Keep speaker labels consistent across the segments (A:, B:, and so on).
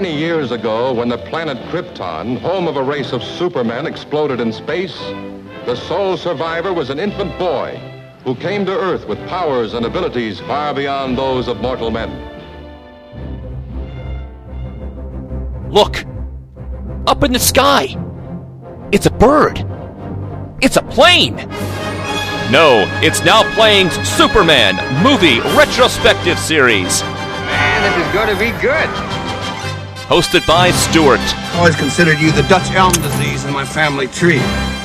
A: Many years ago, when the planet Krypton, home of a race of supermen, exploded in space, the sole survivor was an infant boy who came to Earth with powers and abilities far beyond those of mortal men.
B: Look! Up in the sky! It's a bird! It's a plane! No, it's now playing Superman Movie Retrospective Series.
C: Man, this is going to be good.
B: Hosted by Stuart.
D: I always considered you the Dutch elm disease in my family tree.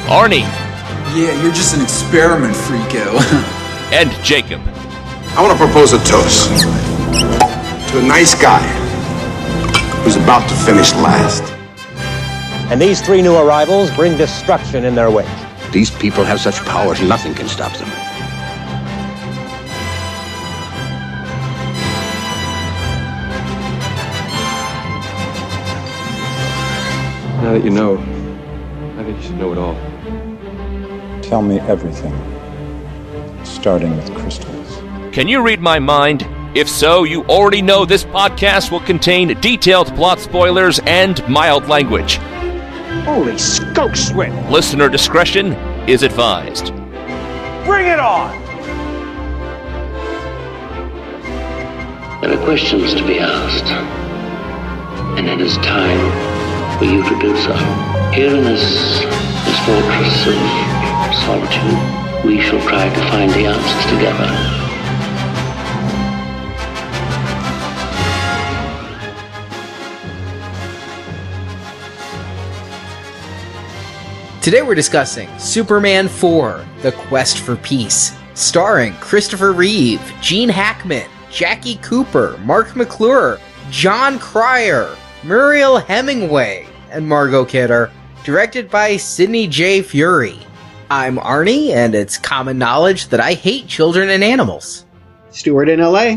B: Arnie.
E: Yeah, you're just an experiment, freako.
B: and Jacob.
D: I want to propose a toast to a nice guy who's about to finish last.
F: And these three new arrivals bring destruction in their wake.
G: These people have such powers, nothing can stop them.
H: Now that you know, I think you should know it all.
I: Tell me everything, starting with crystals.
B: Can you read my mind? If so, you already know this podcast will contain detailed plot spoilers and mild language.
F: Holy skunk sweat!
B: Listener discretion is advised.
F: Bring it on!
J: There are questions to be asked, and it is time for you to do so. Here in this, this fortress of solitude, we shall try to find the answers together.
K: Today we're discussing Superman 4 The Quest for Peace, starring Christopher Reeve, Gene Hackman, Jackie Cooper, Marc McClure, Jon Cryer, Mariel Hemingway, and Margot Kidder, directed by Sidney J. Furie. I'm Arnie, and it's common knowledge that I hate children and animals.
L: Stuart in LA.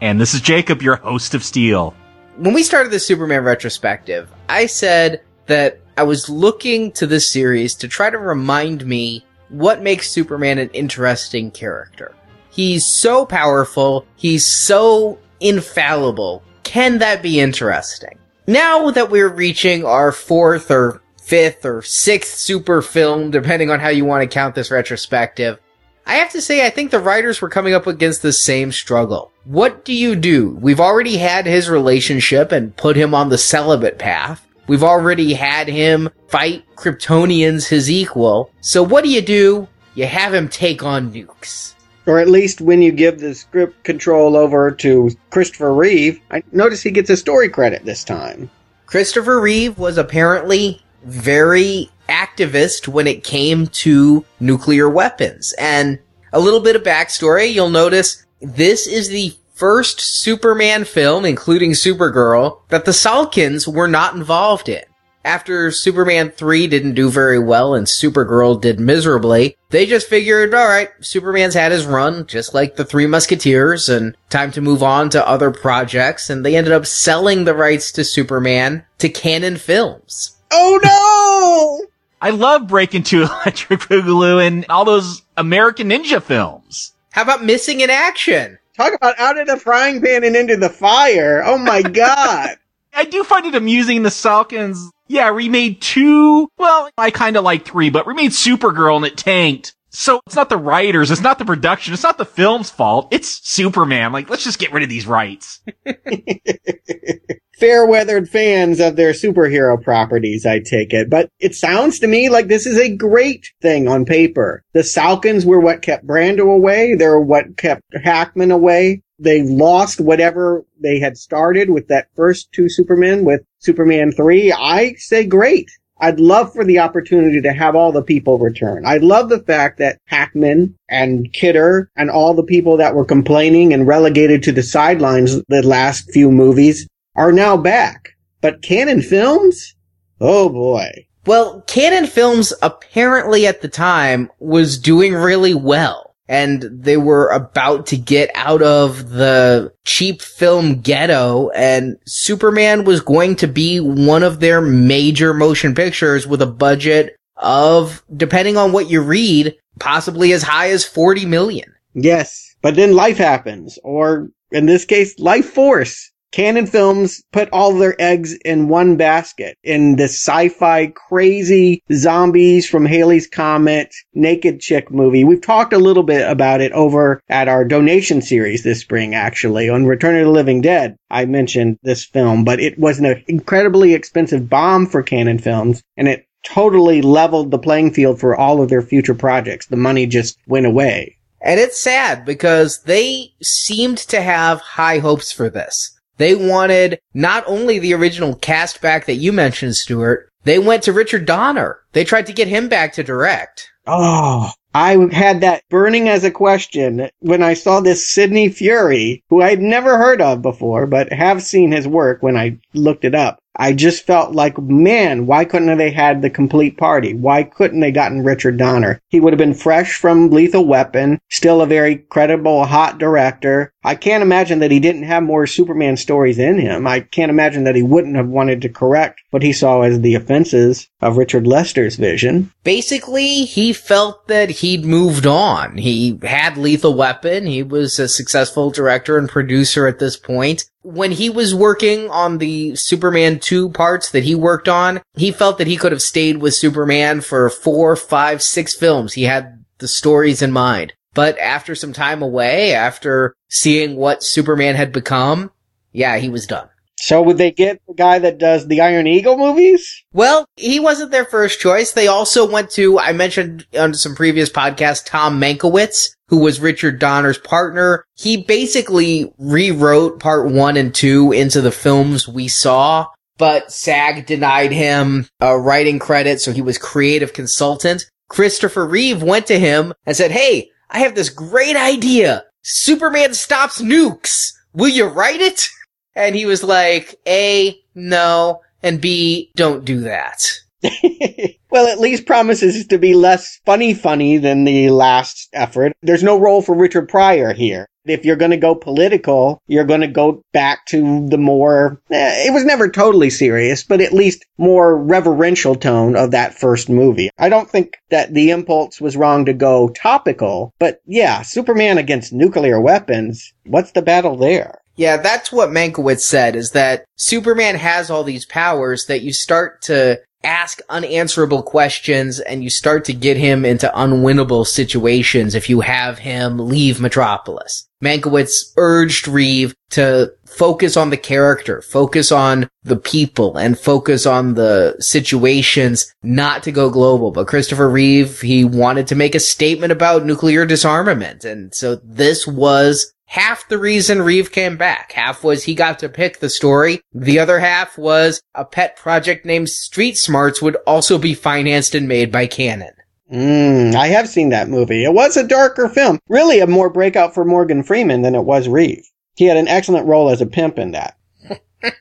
M: And this is Jacob, your host of Steel.
K: When we started the Superman retrospective, I said that I was looking to this series to try to remind me what makes Superman an interesting character. He's so powerful, he's so infallible. Can that be interesting? Now that we're reaching our fourth or fifth or sixth super film, depending on how you want to count this retrospective, I have to say I think the writers were coming up against the same struggle. What do you do? We've already had his relationship and put him on the celibate path. We've already had him fight Kryptonians his equal. So what do you do? You have him take on nukes.
L: Or at least when you give the script control over to Christopher Reeve, I notice he gets a story credit this time.
K: Christopher Reeve was apparently very activist when it came to nuclear weapons. And a little bit of backstory, you'll notice this is the first Superman film, including Supergirl, that the Salkinds were not involved in. After Superman 3 didn't do very well and Supergirl did miserably, they just figured, alright, Superman's had his run, just like the Three Musketeers, and time to move on to other projects, and they ended up selling the rights to Superman to Cannon Films.
L: Oh no!
M: I love Breaking Two Electric Boogaloo and all those American Ninja films.
K: How about Missing in Action?
L: Talk about out of the frying pan and into the fire. Oh my god.
M: I do find it amusing the Salkins, yeah, remade two. Well, I kind of like three, but remade Supergirl and it tanked. So it's not the writers, it's not the production, it's not the film's fault. It's Superman. Like, let's just get rid of these rights.
L: Fair weathered fans of their superhero properties, I take it. But it sounds to me like this is a great thing on paper. The Salkins were what kept Brando away. They're what kept Hackman away. They lost whatever they had started with that first two Supermen with Superman 3. I say great. I'd love for the opportunity to have all the people return. I love the fact that Hackman and Kidder and all the people that were complaining and relegated to the sidelines the last few movies are now back. But Cannon Films? Oh boy.
K: Well, Cannon Films apparently at the time was doing really well. And they were about to get out of the cheap film ghetto and Superman was going to be one of their major motion pictures with a budget of, depending on what you read, possibly as high as 40 million.
L: Yes. But then life happens, or in this case, Lifeforce Cannon Films put all their eggs in one basket in the sci-fi crazy zombies from Halley's Comet naked chick movie. We've talked a little bit about it over at our donation series this spring, actually, on Return of the Living Dead. I mentioned this film, but it was an incredibly expensive bomb for Cannon Films and it totally leveled the playing field for all of their future projects. The money just went away.
K: And it's sad because they seemed to have high hopes for this. They wanted not only the original cast back that you mentioned, Stuart, they went to Richard Donner. They tried to get him back to direct.
L: Oh, I had that burning as a question when I saw this Sidney Furie, who I'd never heard of before, but have seen his work when I looked it up. I just felt like, man, why couldn't they had the complete party? Why couldn't they gotten Richard Donner? He would have been fresh from Lethal Weapon, still a very credible, hot director. I can't imagine that he didn't have more Superman stories in him. I can't imagine that he wouldn't have wanted to correct what he saw as the offenses of Richard Lester's vision.
K: Basically, he felt that he'd moved on. He had Lethal Weapon. He was a successful director and producer at this point. When he was working on the Superman 2 parts that he worked on, he felt that he could have stayed with Superman for four, five, six films. He had the stories in mind. But after some time away, after seeing what Superman had become, yeah, he was done.
L: So would they get the guy that does the Iron Eagle movies?
K: Well, he wasn't their first choice. They also went to, I mentioned on some previous podcasts, Tom Mankiewicz, who was Richard Donner's partner. He basically rewrote part one and two into the films we saw, but SAG denied him a writing credit, so he was creative consultant. Christopher Reeve went to him and said, Hey, I have this great idea. Superman stops nukes. Will you write it? And he was like, A, no, and B, don't do that.
L: well, at least promises to be less funny funny than the last effort. There's no role for Richard Pryor here. If you're going to go political, you're going to go back to the more, eh, it was never totally serious, but at least more reverential tone of that first movie. I don't think that the impulse was wrong to go topical, but yeah, Superman against nuclear weapons, what's the battle there?
K: Yeah, that's what Mankiewicz said is that Superman has all these powers that you start to ask unanswerable questions and you start to get him into unwinnable situations if you have him leave Metropolis. Mankiewicz urged Reeve to focus on the character, focus on the people, and focus on the situations, not to go global. But Christopher Reeve, he wanted to make a statement about nuclear disarmament. And so this was half the reason Reeve came back. Half was he got to pick the story. The other half was a pet project named Street Smarts would also be financed and made by Cannon.
L: Mm, I have seen that movie. It was a darker film. Really a more breakout for Morgan Freeman than it was Reeve. He had an excellent role as a pimp in that.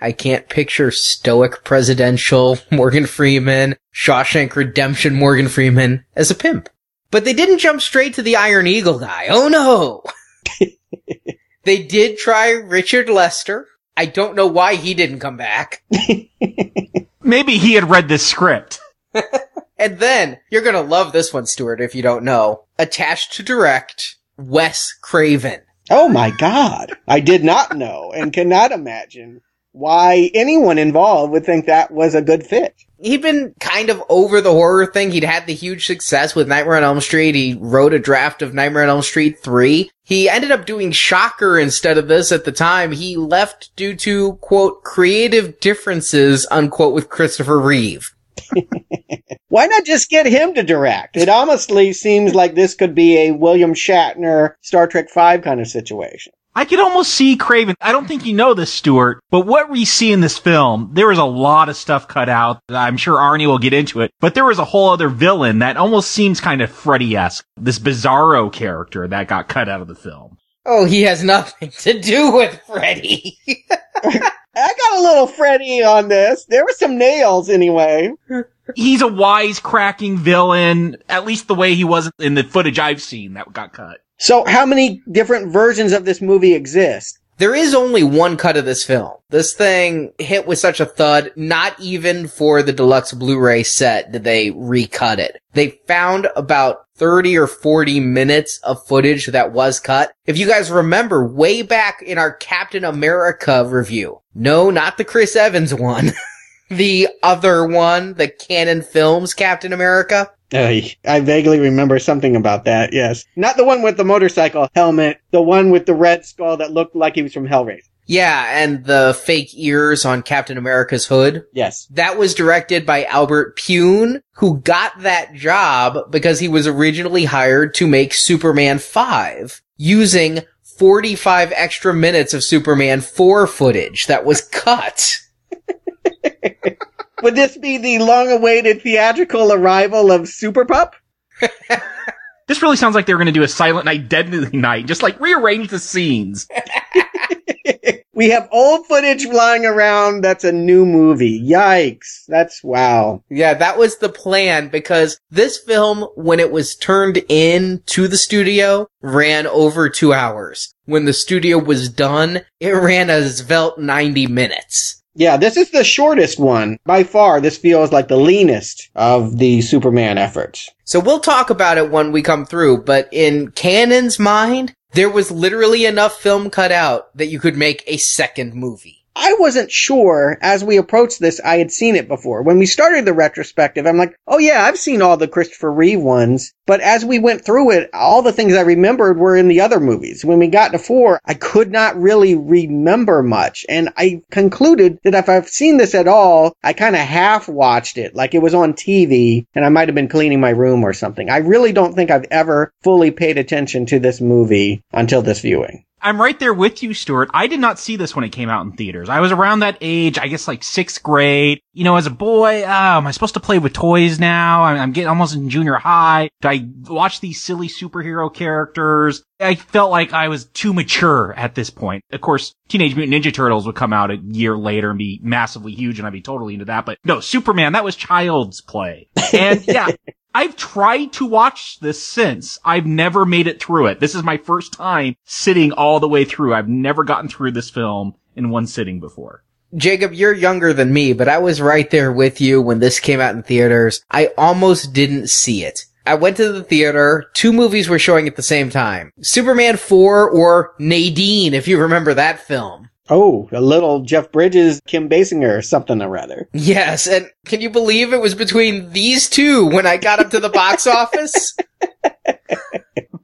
K: I can't picture stoic presidential Morgan Freeman, Shawshank Redemption Morgan Freeman as a pimp. But they didn't jump straight to the Iron Eagle guy. Oh no! they did try Richard Lester. I don't know why he didn't come back.
M: Maybe he had read this script.
K: and then, you're gonna love this one, Stuart, if you don't know. Attached to direct, Wes Craven.
L: Oh my god. I did not know and cannot imagine why anyone involved would think that was a good fit.
K: He'd been kind of over the horror thing. He'd had the huge success with Nightmare on Elm Street. He wrote a draft of Nightmare on Elm Street 3. He ended up doing Shocker instead of this at the time. He left due to, quote, creative differences, unquote, with Christopher Reeve.
L: Why not just get him to direct? It honestly seems like this could be a William Shatner Star Trek V kind of situation.
M: I could almost see Craven. I don't think you know this, Stuart, but what we see in this film, there was a lot of stuff cut out. I'm sure Arnie will get into it, but there was a whole other villain that almost seems kind of Freddy-esque. This Bizarro character that got cut out of the film.
K: Oh, he has nothing to do with Freddy.
L: I got a little Freddy on this. There were some nails anyway.
M: He's a wisecracking villain, at least the way he was in the footage I've seen that got cut.
L: So how many different versions of this movie exist?
K: There is only one cut of this film. This thing hit with such a thud, not even for the deluxe Blu-ray set did they recut it. They found about 30 or 40 minutes of footage that was cut. If you guys remember way back in our Captain America review, no, not the Chris Evans one, the other one, the Cannon Films Captain America,
L: uh, I vaguely remember something about that, yes. Not the one with the motorcycle helmet, the one with the red skull that looked like he was from Hellraiser.
K: Yeah, and the fake ears on Captain America's hood.
L: Yes.
K: That was directed by Albert Pyun, who got that job because he was originally hired to make Superman 5 using 45 extra minutes of Superman 4 footage that was cut.
L: Would this be the long-awaited theatrical arrival of Super Pup?
M: this really sounds like they were going to do a Silent Night, Deadly Night, just like rearrange the scenes.
L: we have old footage lying around that's a new movie. Yikes. That's wow.
K: Yeah, that was the plan because this film, when it was turned in to the studio, ran over two hours. When the studio was done, it ran a svelte 90 minutes.
L: Yeah, this is the shortest one. By far, this feels like the leanest of the Superman efforts.
K: So we'll talk about it when we come through, but in Cannon's mind, there was literally enough film cut out that you could make a second movie.
L: I wasn't sure as we approached this, I had seen it before. When we started the retrospective, I'm like, oh yeah, I've seen all the Christopher Reeve ones. But as we went through it, all the things I remembered were in the other movies. When we got to four, I could not really remember much. And I concluded that if I've seen this at all, I kind of half watched it, like it was on TV and I might have been cleaning my room or something. I really don't think I've ever fully paid attention to this movie until this viewing.
M: I'm right there with you, Stuart. I did not see this when it came out in theaters. I was around that age, I guess like sixth grade. You know, as a boy, oh, am I supposed to play with toys now? I'm, I'm getting almost in junior high. Do I watch these silly superhero characters? I felt like I was too mature at this point. Of course, Teenage Mutant Ninja Turtles would come out a year later and be massively huge and I'd be totally into that. But no, Superman, that was child's play. And yeah, I've tried to watch this since. I've never made it through it. This is my first time sitting all the way through. I've never gotten through this film in one sitting before.
K: Jacob, you're younger than me, but I was right there with you when this came out in theaters. I almost didn't see it. I went to the theater. Two movies were showing at the same time. Superman 4 or Nadine, if you remember that film.
L: Oh, a little Jeff Bridges, Kim Basinger, something or rather.
K: Yes, and can you believe it was between these two when I got up to the box office?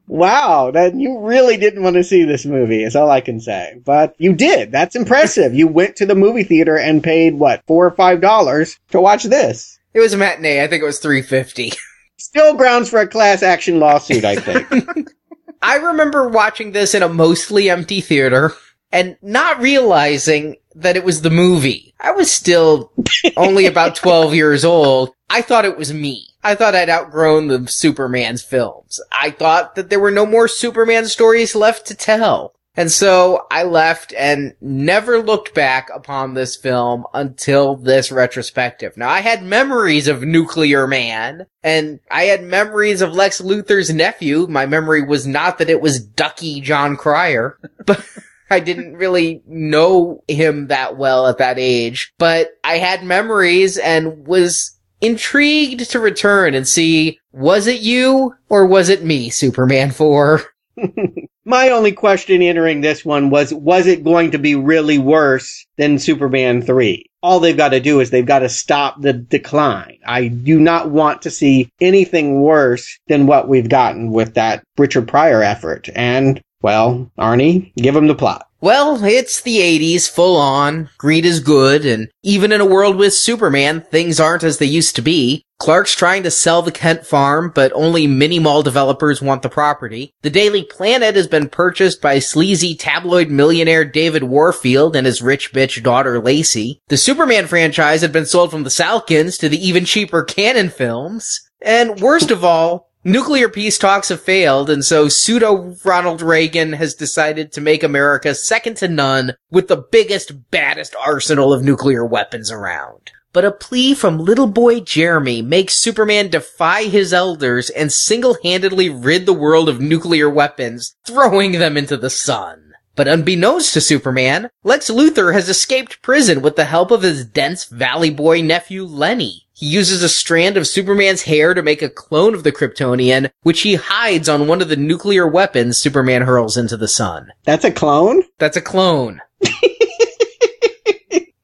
L: wow, that you really didn't want to see this movie is all I can say. But you did. That's impressive. you went to the movie theater and paid what, four or five dollars to watch this.
K: It was a matinee. I think it was three fifty.
L: Still grounds for a class action lawsuit, I think.
K: I remember watching this in a mostly empty theater and not realizing that it was the movie. I was still only about 12 years old. I thought it was me. I thought I'd outgrown the Superman's films. I thought that there were no more Superman stories left to tell. And so I left and never looked back upon this film until this retrospective. Now I had memories of Nuclear Man and I had memories of Lex Luthor's nephew. My memory was not that it was Ducky Jon Cryer, but I didn't really know him that well at that age, but I had memories and was intrigued to return and see, was it you or was it me, Superman 4?
L: My only question entering this one was, was it going to be really worse than Superman 3? All they've got to do is they've got to stop the decline. I do not want to see anything worse than what we've gotten with that Richard Pryor effort. And well, Arnie, give him the plot.
K: Well, it's the 80s, full on. Greed is good, and even in a world with Superman, things aren't as they used to be. Clark's trying to sell the Kent farm, but only mini mall developers want the property. The Daily Planet has been purchased by sleazy tabloid millionaire David Warfield and his rich bitch daughter Lacey. The Superman franchise had been sold from the Salkins to the even cheaper Cannon films. And worst of all, Nuclear peace talks have failed, and so pseudo Ronald Reagan has decided to make America second to none with the biggest, baddest arsenal of nuclear weapons around. But a plea from little boy Jeremy makes Superman defy his elders and single-handedly rid the world of nuclear weapons, throwing them into the sun. But unbeknownst to Superman, Lex Luthor has escaped prison with the help of his dense Valley Boy nephew Lenny. He uses a strand of Superman's hair to make a clone of the Kryptonian, which he hides on one of the nuclear weapons Superman hurls into the sun.
L: That's a clone?
K: That's a clone.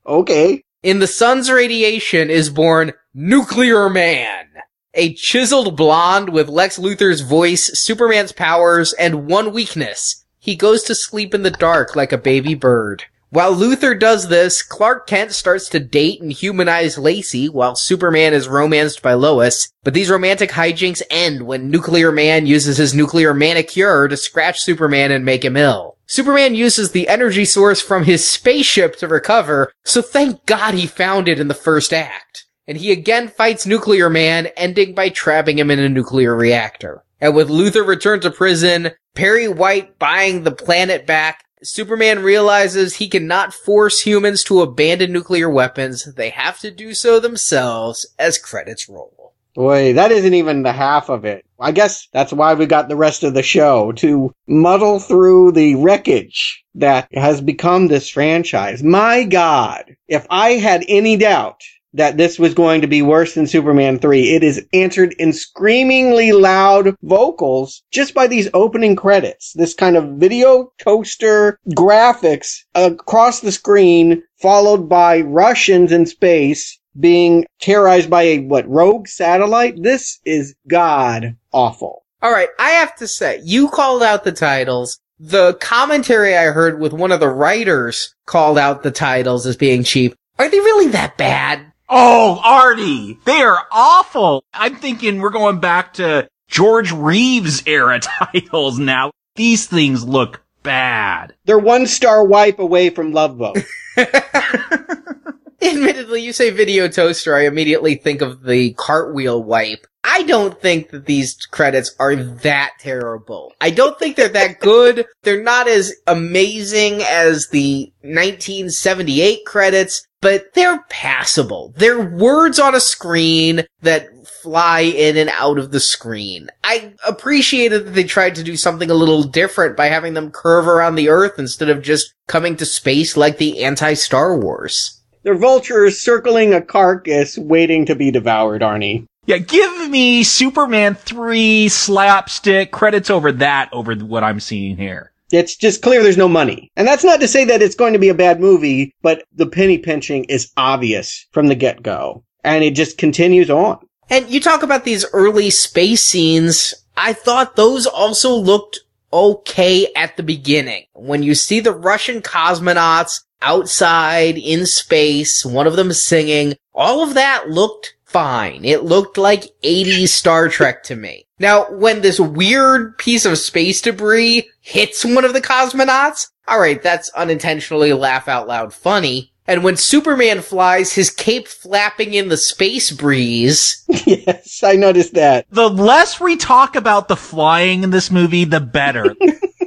L: okay.
K: In the sun's radiation is born Nuclear Man. A chiseled blonde with Lex Luthor's voice, Superman's powers, and one weakness. He goes to sleep in the dark like a baby bird. While Luthor does this, Clark Kent starts to date and humanize Lacey while Superman is romanced by Lois. But these romantic hijinks end when Nuclear Man uses his nuclear manicure to scratch Superman and make him ill. Superman uses the energy source from his spaceship to recover, so thank God he found it in the first act. And he again fights Nuclear Man, ending by trapping him in a nuclear reactor. And with Luthor returned to prison, Perry White buying the planet back, Superman realizes he cannot force humans to abandon nuclear weapons. They have to do so themselves as credits roll.
L: Boy, that isn't even the half of it. I guess that's why we got the rest of the show to muddle through the wreckage that has become this franchise. My God, if I had any doubt that this was going to be worse than Superman 3. It is answered in screamingly loud vocals just by these opening credits. This kind of video toaster graphics across the screen followed by Russians in space being terrorized by a what rogue satellite. This is god awful.
K: All right, I have to say, you called out the titles. The commentary I heard with one of the writers called out the titles as being cheap. Are they really that bad?
M: Oh, Artie, they are awful. I'm thinking we're going back to George Reeves era titles now. These things look bad.
L: They're one star wipe away from Love Boat.
K: Admittedly, you say video toaster, I immediately think of the cartwheel wipe. I don't think that these credits are that terrible. I don't think they're that good. they're not as amazing as the 1978 credits, but they're passable. They're words on a screen that fly in and out of the screen. I appreciated that they tried to do something a little different by having them curve around the earth instead of just coming to space like the anti-Star Wars.
L: They're vultures circling a carcass waiting to be devoured, Arnie.
M: Yeah, give me Superman 3 slapstick credits over that over what I'm seeing here.
L: It's just clear there's no money. And that's not to say that it's going to be a bad movie, but the penny pinching is obvious from the get go. And it just continues on.
K: And you talk about these early space scenes. I thought those also looked okay at the beginning. When you see the Russian cosmonauts outside in space, one of them singing, all of that looked fine. It looked like 80s Star Trek to me. Now, when this weird piece of space debris hits one of the cosmonauts, alright, that's unintentionally laugh out loud funny. And when Superman flies, his cape flapping in the space breeze.
L: yes, I noticed that.
M: The less we talk about the flying in this movie, the better.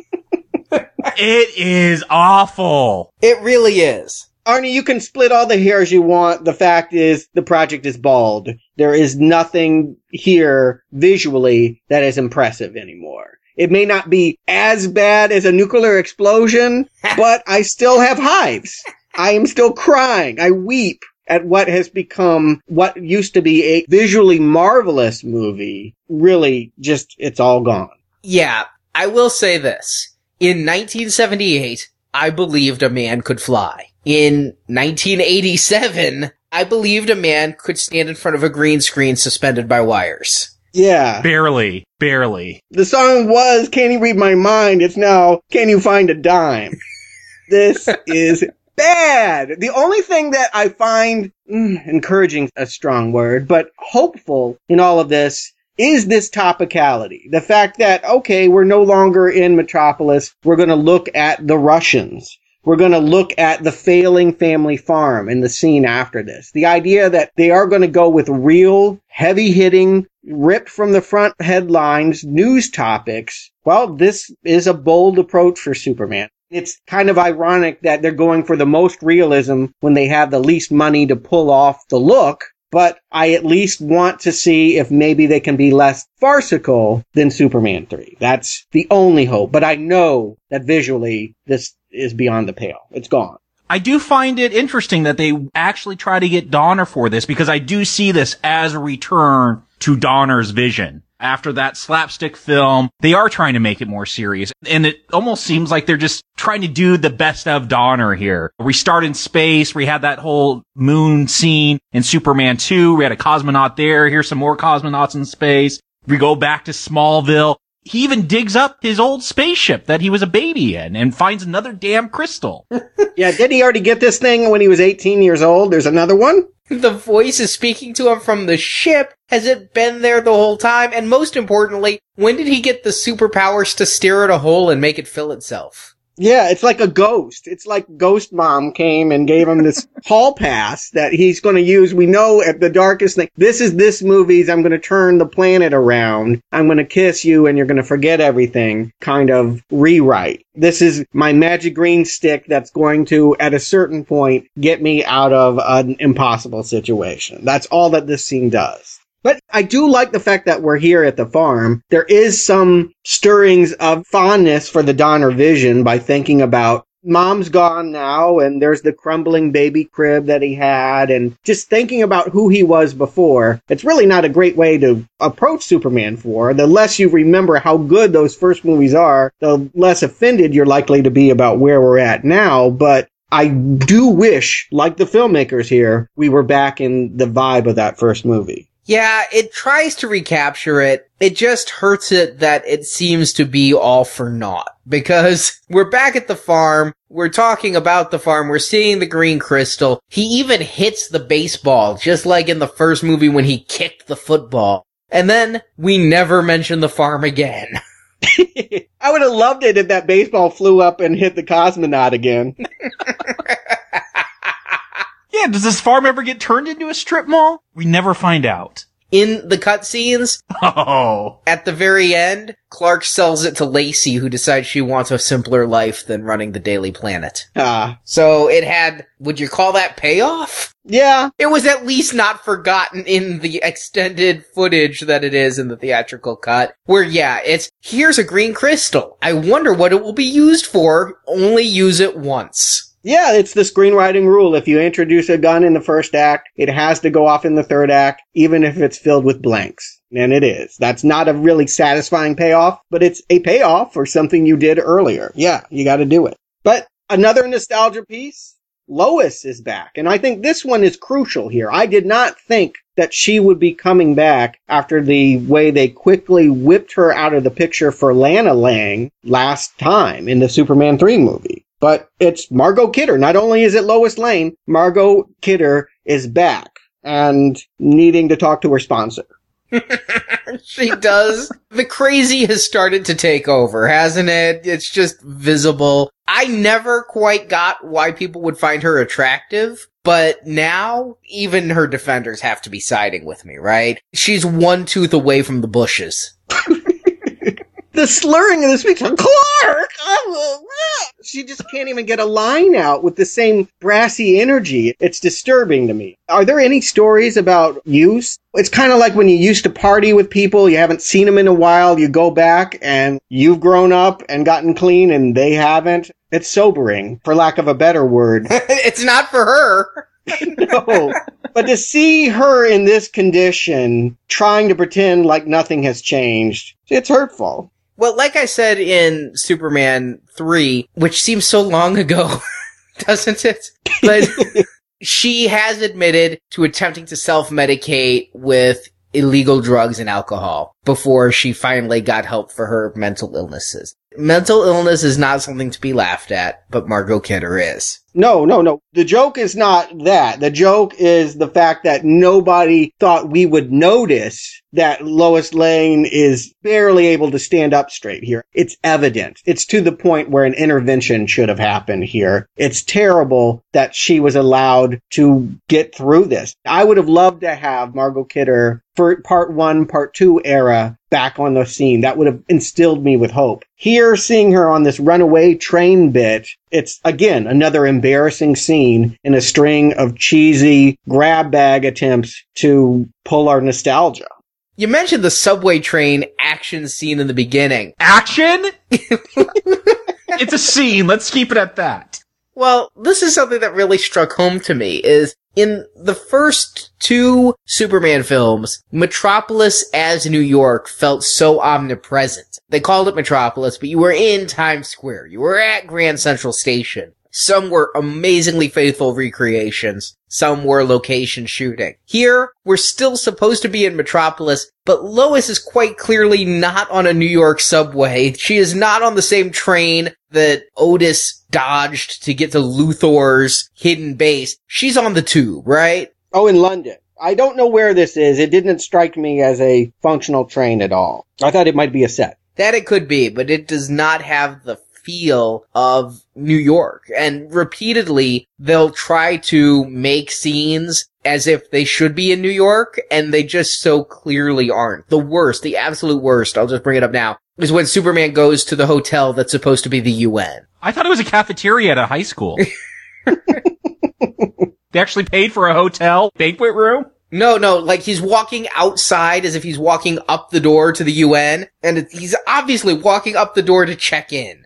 M: it is awful.
K: It really is.
L: Arnie, you can split all the hairs you want. The fact is, the project is bald. There is nothing here visually that is impressive anymore. It may not be as bad as a nuclear explosion, but I still have hives. I am still crying. I weep at what has become what used to be a visually marvelous movie. Really, just, it's all gone.
K: Yeah, I will say this. In 1978, I believed a man could fly. In 1987, I believed a man could stand in front of a green screen suspended by wires.
L: Yeah.
M: Barely. Barely.
L: The song was Can You Read My Mind? It's now Can You Find a Dime? this is bad. The only thing that I find mm, encouraging a strong word, but hopeful in all of this is this topicality. The fact that, okay, we're no longer in Metropolis. We're going to look at the Russians. We're going to look at the failing family farm in the scene after this. The idea that they are going to go with real, heavy hitting, ripped from the front headlines news topics. Well, this is a bold approach for Superman. It's kind of ironic that they're going for the most realism when they have the least money to pull off the look but I at least want to see if maybe they can be less farcical than Superman 3. That's the only hope, but I know that visually this is beyond the pale. It's gone.
M: I do find it interesting that they actually try to get Donner for this because I do see this as a return to Donner's vision. After that slapstick film, they are trying to make it more serious. And it almost seems like they're just trying to do the best of Donner here. We start in space. We had that whole moon scene in Superman 2. We had a cosmonaut there. Here's some more cosmonauts in space. We go back to Smallville he even digs up his old spaceship that he was a baby in and finds another damn crystal.
L: yeah, didn't he already get this thing when he was 18 years old? There's another one?
K: The voice is speaking to him from the ship. Has it been there the whole time? And most importantly, when did he get the superpowers to steer at a hole and make it fill itself?
L: Yeah, it's like a ghost. It's like Ghost Mom came and gave him this hall pass that he's going to use. We know at the darkest thing, this is this movie's I'm going to turn the planet around. I'm going to kiss you and you're going to forget everything kind of rewrite. This is my magic green stick that's going to, at a certain point, get me out of an impossible situation. That's all that this scene does. But I do like the fact that we're here at the farm. There is some stirrings of fondness for the Donner vision by thinking about mom's gone now and there's the crumbling baby crib that he had and just thinking about who he was before. It's really not a great way to approach Superman 4. The less you remember how good those first movies are, the less offended you're likely to be about where we're at now. But I do wish, like the filmmakers here, we were back in the vibe of that first movie.
K: Yeah, it tries to recapture it. It just hurts it that it seems to be all for naught. Because we're back at the farm, we're talking about the farm, we're seeing the green crystal. He even hits the baseball, just like in the first movie when he kicked the football. And then we never mention the farm again.
L: I would have loved it if that baseball flew up and hit the cosmonaut again.
M: Yeah, does this farm ever get turned into a strip mall? We never find out.
K: In the cutscenes,
M: oh,
K: at the very end, Clark sells it to Lacey, who decides she wants a simpler life than running the Daily Planet.
L: Ah.
K: So it had, would you call that payoff?
L: Yeah.
K: It was at least not forgotten in the extended footage that it is in the theatrical cut, where yeah, it's, here's a green crystal. I wonder what it will be used for. Only use it once.
L: Yeah, it's the screenwriting rule. If you introduce a gun in the first act, it has to go off in the third act, even if it's filled with blanks. And it is. That's not a really satisfying payoff, but it's a payoff for something you did earlier. Yeah, you gotta do it. But another nostalgia piece, Lois is back. And I think this one is crucial here. I did not think that she would be coming back after the way they quickly whipped her out of the picture for Lana Lang last time in the Superman 3 movie. But it's Margot Kidder. Not only is it Lois Lane, Margot Kidder is back and needing to talk to her sponsor.
K: she does. The crazy has started to take over, hasn't it? It's just visible. I never quite got why people would find her attractive, but now even her defenders have to be siding with me, right? She's one tooth away from the bushes.
L: The slurring of the speech, Clark! She just can't even get a line out with the same brassy energy. It's disturbing to me. Are there any stories about use? It's kind of like when you used to party with people, you haven't seen them in a while, you go back and you've grown up and gotten clean and they haven't. It's sobering, for lack of a better word.
K: it's not for her.
L: no. But to see her in this condition, trying to pretend like nothing has changed, it's hurtful.
K: Well, like I said in Superman 3, which seems so long ago, doesn't it? But she has admitted to attempting to self-medicate with illegal drugs and alcohol before she finally got help for her mental illnesses. Mental illness is not something to be laughed at, but Margot Kidder is.
L: No, no, no. The joke is not that. The joke is the fact that nobody thought we would notice that Lois Lane is barely able to stand up straight here. It's evident. It's to the point where an intervention should have happened here. It's terrible that she was allowed to get through this. I would have loved to have Margot Kidder for part one, part two era back on the scene. That would have instilled me with hope. Here, seeing her on this runaway train bit It's again another embarrassing scene in a string of cheesy grab bag attempts to pull our nostalgia.
K: You mentioned the subway train action scene in the beginning.
M: Action? it's a scene. Let's keep it at that.
K: Well, this is something that really struck home to me is in the first two Superman films, Metropolis as New York felt so omnipresent. They called it Metropolis, but you were in Times Square. You were at Grand Central Station. Some were amazingly faithful recreations. Some were location shooting. Here, we're still supposed to be in Metropolis, but Lois is quite clearly not on a New York subway. She is not on the same train that Otis dodged to get to Luthor's hidden base. She's on the tube, right?
L: Oh, in London. I don't know where this is. It didn't strike me as a functional train at all. I thought it might be a set.
K: That it could be, but it does not have the feel of New York. And repeatedly, they'll try to make scenes as if they should be in New York, and they just so clearly aren't. The worst, the absolute worst, I'll just bring it up now, is when Superman goes to the hotel that's supposed to be the UN.
M: I thought it was a cafeteria at a high school. they actually paid for a hotel banquet room?
K: No, no, like he's walking outside as if he's walking up the door to the UN, and he's obviously walking up the door to check in.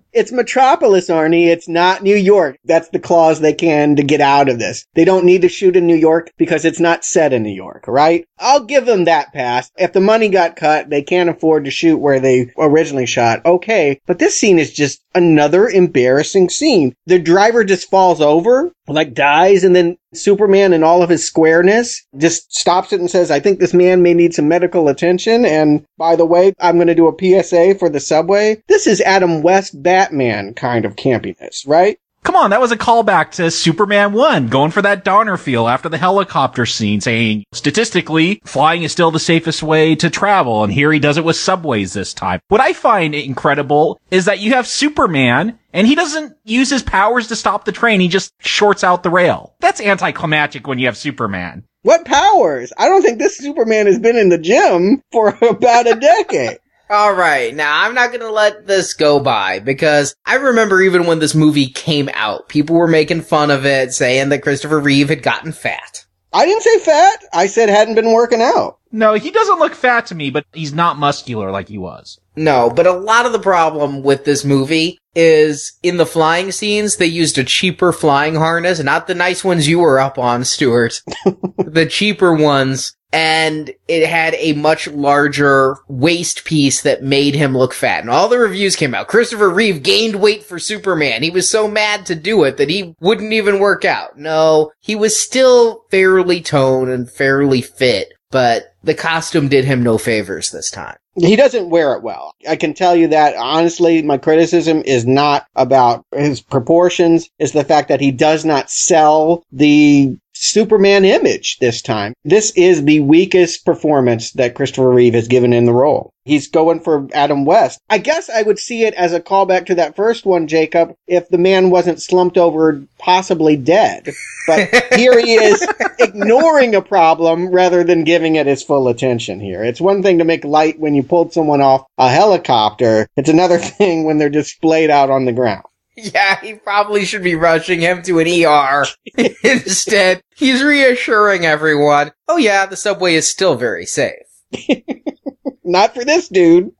L: It's Metropolis, Arnie. It's not New York. That's the clause they can to get out of this. They don't need to shoot in New York because it's not set in New York, right? I'll give them that pass. If the money got cut, they can't afford to shoot where they originally shot. Okay. But this scene is just another embarrassing scene. The driver just falls over, like dies, and then Superman in all of his squareness just stops it and says, I think this man may need some medical attention. And by the way, I'm going to do a PSA for the subway. This is Adam West Batman kind of campiness, right?
M: Come on, that was a callback to Superman 1, going for that Donner feel after the helicopter scene, saying statistically, flying is still the safest way to travel, and here he does it with subways this time. What I find incredible is that you have Superman, and he doesn't use his powers to stop the train, he just shorts out the rail. That's anticlimactic when you have Superman.
L: What powers? I don't think this Superman has been in the gym for about a decade.
K: All right, now I'm not gonna let this go by because I remember even when this movie came out, people were making fun of it, saying that Christopher Reeve had gotten fat.
L: I didn't say fat. I said hadn't been working out.
M: No, he doesn't look fat to me, but he's not muscular like he was.
K: No, but a lot of the problem with this movie is in the flying scenes, they used a cheaper flying harness, not the nice ones you were up on, Stuart. the cheaper ones and it had a much larger waist piece that made him look fat. And all the reviews came out. Christopher Reeve gained weight for Superman. He was so mad to do it that he wouldn't even work out. No, he was still fairly toned and fairly fit, but the costume did him no favors this time.
L: He doesn't wear it well. I can tell you that honestly, my criticism is not about his proportions, it's the fact that he does not sell the Superman image this time. This is the weakest performance that Christopher Reeve has given in the role. He's going for Adam West. I guess I would see it as a callback to that first one, Jacob, if the man wasn't slumped over, possibly dead. But here he is ignoring a problem rather than giving it his full attention here. It's one thing to make light when you pulled someone off a helicopter. It's another thing when they're just splayed out on the ground.
K: Yeah, he probably should be rushing him to an ER. Instead, he's reassuring everyone, oh yeah, the subway is still very safe.
L: Not for this dude.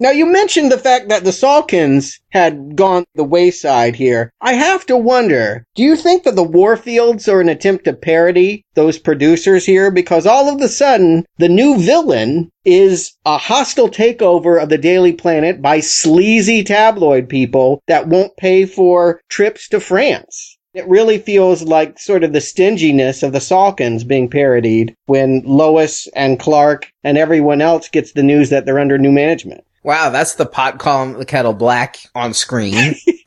L: Now you mentioned the fact that the Salkinds had gone the wayside here. I have to wonder, do you think that the Warfields are an attempt to parody those producers here? Because all of a sudden, the new villain is a hostile takeover of the Daily Planet by sleazy tabloid people that won't pay for trips to France. It really feels like sort of the stinginess of the Salkinds being parodied when Lois and Clark and everyone else gets the news that they're under new management.
K: Wow, that's the pot calling the kettle black on screen.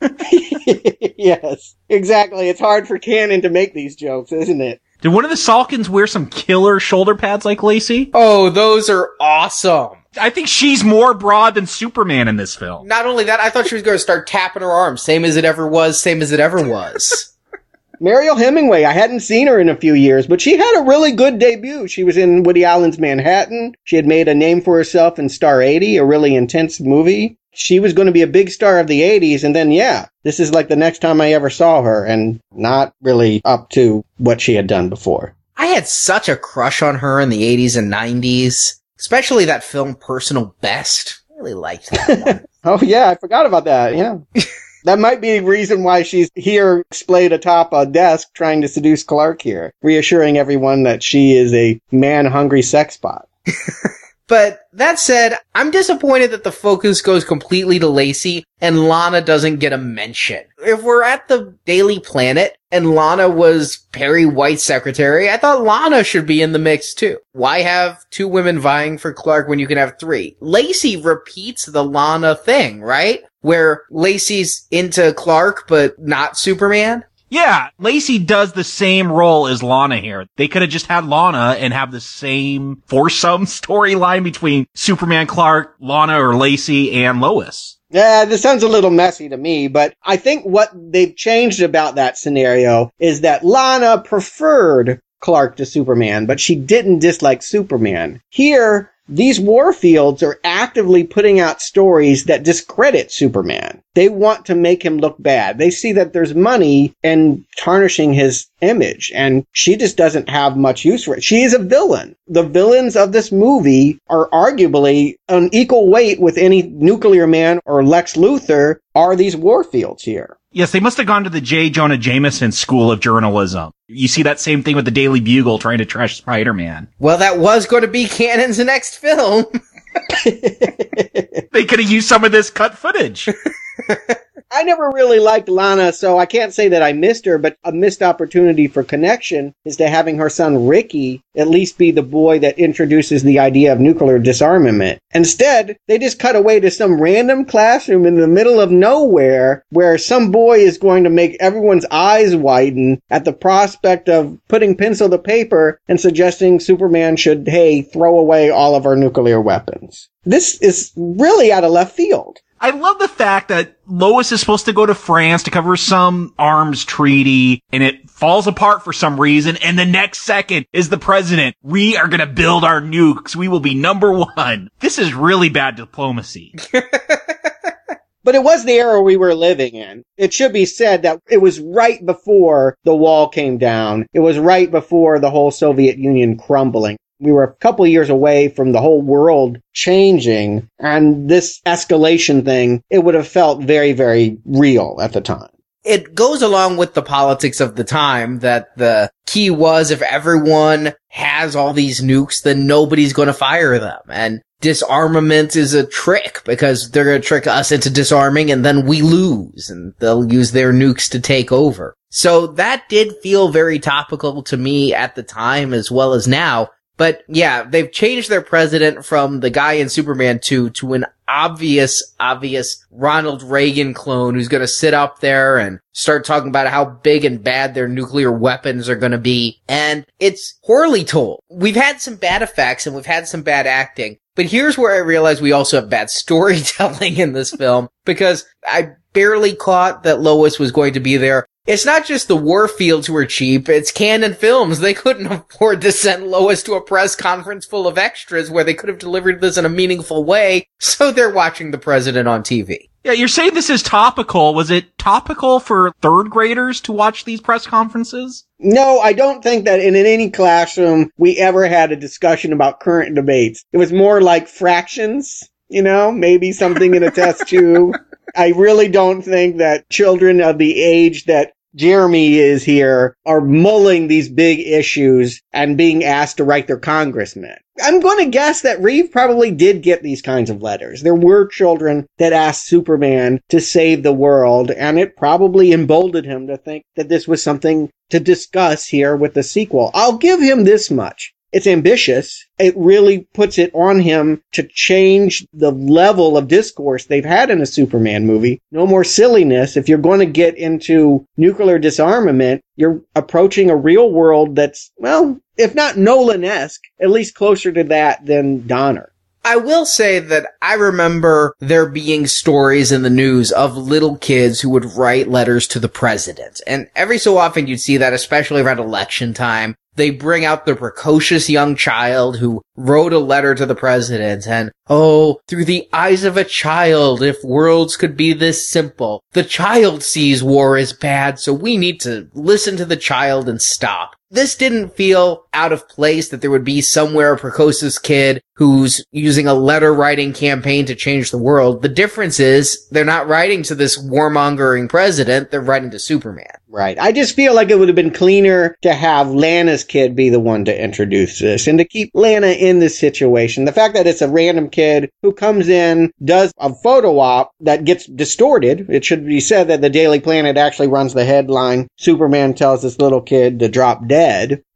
L: yes, exactly. It's hard for Cannon to make these jokes, isn't it?
M: Did one of the Salkins wear some killer shoulder pads like Lacey?
K: Oh, those are awesome.
M: I think she's more broad than Superman in this film.
K: Not only that, I thought she was going to start tapping her arms, same as it ever was, same as it ever was.
L: Mariel Hemingway, I hadn't seen her in a few years, but she had a really good debut. She was in Woody Allen's Manhattan. She had made a name for herself in Star 80, a really intense movie. she was going to be a big star of the 80s. And then, yeah, this is like the next time I ever saw her and not really up to what she had done before.
K: I had such a crush on her in the 80s and 90s, especially that film Personal Best. I really liked that one.
L: oh, yeah, I forgot about that. Yeah. That might be the reason why she's here splayed atop a desk trying to seduce Clark here, reassuring everyone that she is a man hungry sex bot.
K: But that said, I'm disappointed that the focus goes completely to Lacey and Lana doesn't get a mention. If we're at the Daily Planet and Lana was Perry White's secretary, I thought Lana should be in the mix too. Why have two women vying for Clark when you can have three? Lacey repeats the Lana thing, right? Where Lacy's into Clark but not Superman.
M: Yeah, Lacy does the same role as Lana here. They could have just had Lana and have the same foursome storyline between Superman, Clark, Lana, or Lacy and Lois.
L: Yeah, this sounds a little messy to me, but I think what they've changed about that scenario is that Lana preferred Clark to Superman, but she didn't dislike Superman. Here, these Warfields are actively putting out stories that discredit Superman. They want to make him look bad. They see that there's money in tarnishing his image, and she just doesn't have much use for it. She is a villain. The villains of this movie are arguably on equal weight with any nuclear man or Lex Luthor are these Warfields here.
M: Yes, they must have gone to the J. Jonah Jameson School of Journalism. You see that same thing with the Daily Bugle trying to trash Spider-Man.
K: Well, that was going to be Cannon's next film.
M: they could have used some of this cut footage.
L: I never really liked Lana, so I can't say that I missed her, but a missed opportunity for connection is to having her son Ricky at least be the boy that introduces the idea of nuclear disarmament. Instead, they just cut away to some random classroom in the middle of nowhere where some boy is going to make everyone's eyes widen at the prospect of putting pencil to paper and suggesting Superman should, hey, throw away all of our nuclear weapons. This is really out of left field.
M: I love the fact that Lois is supposed to go to France to cover some arms treaty and it falls apart for some reason. And the next second is the president. We are going to build our nukes. We will be number one. This is really bad diplomacy.
L: But it was the era we were living in. It should be said that it was right before the wall came down. It was right before the whole Soviet Union crumbling. We were a couple years away from the whole world changing and this escalation thing, it would have felt very, very real at the time.
K: It goes along with the politics of the time that the key was if everyone has all these nukes, then nobody's going to fire them. And disarmament is a trick because they're going to trick us into disarming and then we lose and they'll use their nukes to take over. So that did feel very topical to me at the time as well as now. But yeah, they've changed their president from the guy in Superman 2 to an obvious, obvious Ronald Reagan clone who's going to sit up there and start talking about how big and bad their nuclear weapons are going to be. And it's poorly told. We've had some bad effects and we've had some bad acting. But here's where I realize we also have bad storytelling in this film because I barely caught that Lois was going to be there. It's not just the Warfields who are cheap, it's Cannon Films. They couldn't afford to send Lois to a press conference full of extras where they could have delivered this in a meaningful way, so they're watching the president on TV.
M: Yeah, you're saying this is topical. Was it topical for third graders to watch these press conferences?
L: No, I don't think that in any classroom we ever had a discussion about current debates. It was more like fractions, you know, maybe something in a test tube. I really don't think that children of the age that Jeremy is here are mulling these big issues and being asked to write their congressman. I'm going to guess that Reeve probably did get these kinds of letters. There were children that asked Superman to save the world, and it probably emboldened him to think that this was something to discuss here with the sequel. I'll give him this much. It's ambitious. It really puts it on him to change the level of discourse they've had in a Superman movie. No more silliness. If you're going to get into nuclear disarmament, you're approaching a real world that's, well, if not Nolan-esque, at least closer to that than Donner.
K: I will say that I remember there being stories in the news of little kids who would write letters to the president. And every so often you'd see that, especially around election time, they bring out the precocious young child who wrote a letter to the president and, oh, through the eyes of a child, if worlds could be this simple. The child sees war as bad, so we need to listen to the child and stop. This didn't feel out of place that there would be somewhere a precocious kid who's using a letter writing campaign to change the world. The difference is they're not writing to this warmongering president, they're writing to Superman.
L: Right. I just feel like it would have been cleaner to have Lana's kid be the one to introduce this and to keep Lana in this situation. The fact that it's a random kid who comes in, does a photo op that gets distorted. It should be said that the Daily Planet actually runs the headline Superman tells this little kid to drop dead.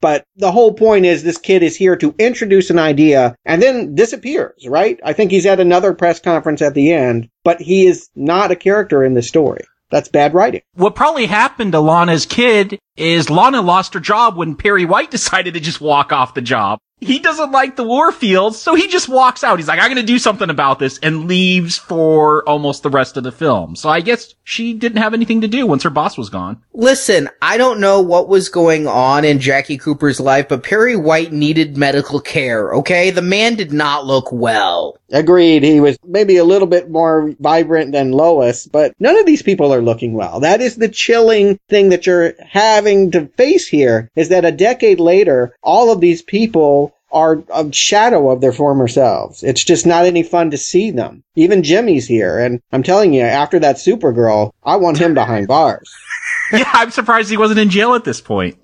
L: But the whole point is this kid is here to introduce an idea and then disappears, right? I think he's at another press conference at the end, but he is not a character in the story. That's bad writing.
M: What probably happened to Lana's kid is Lana lost her job when Perry White decided to just walk off the job he doesn't like the Warfields, so he just walks out. He's like, I'm gonna do something about this and leaves for almost the rest of the film. So I guess she didn't have anything to do once her boss was gone.
K: Listen, I don't know what was going on in Jackie Cooper's life, but Perry White needed medical care, okay? The man did not look well.
L: Agreed. He was maybe a little bit more vibrant than Lois, but none of these people are looking well. That is the chilling thing that you're having to face here is that a decade later, all of these people are a shadow of their former selves. It's just not any fun to see them. Even Jimmy's here, and I'm telling you, after that Supergirl, I want him behind bars.
M: yeah, I'm surprised he wasn't in jail at this point.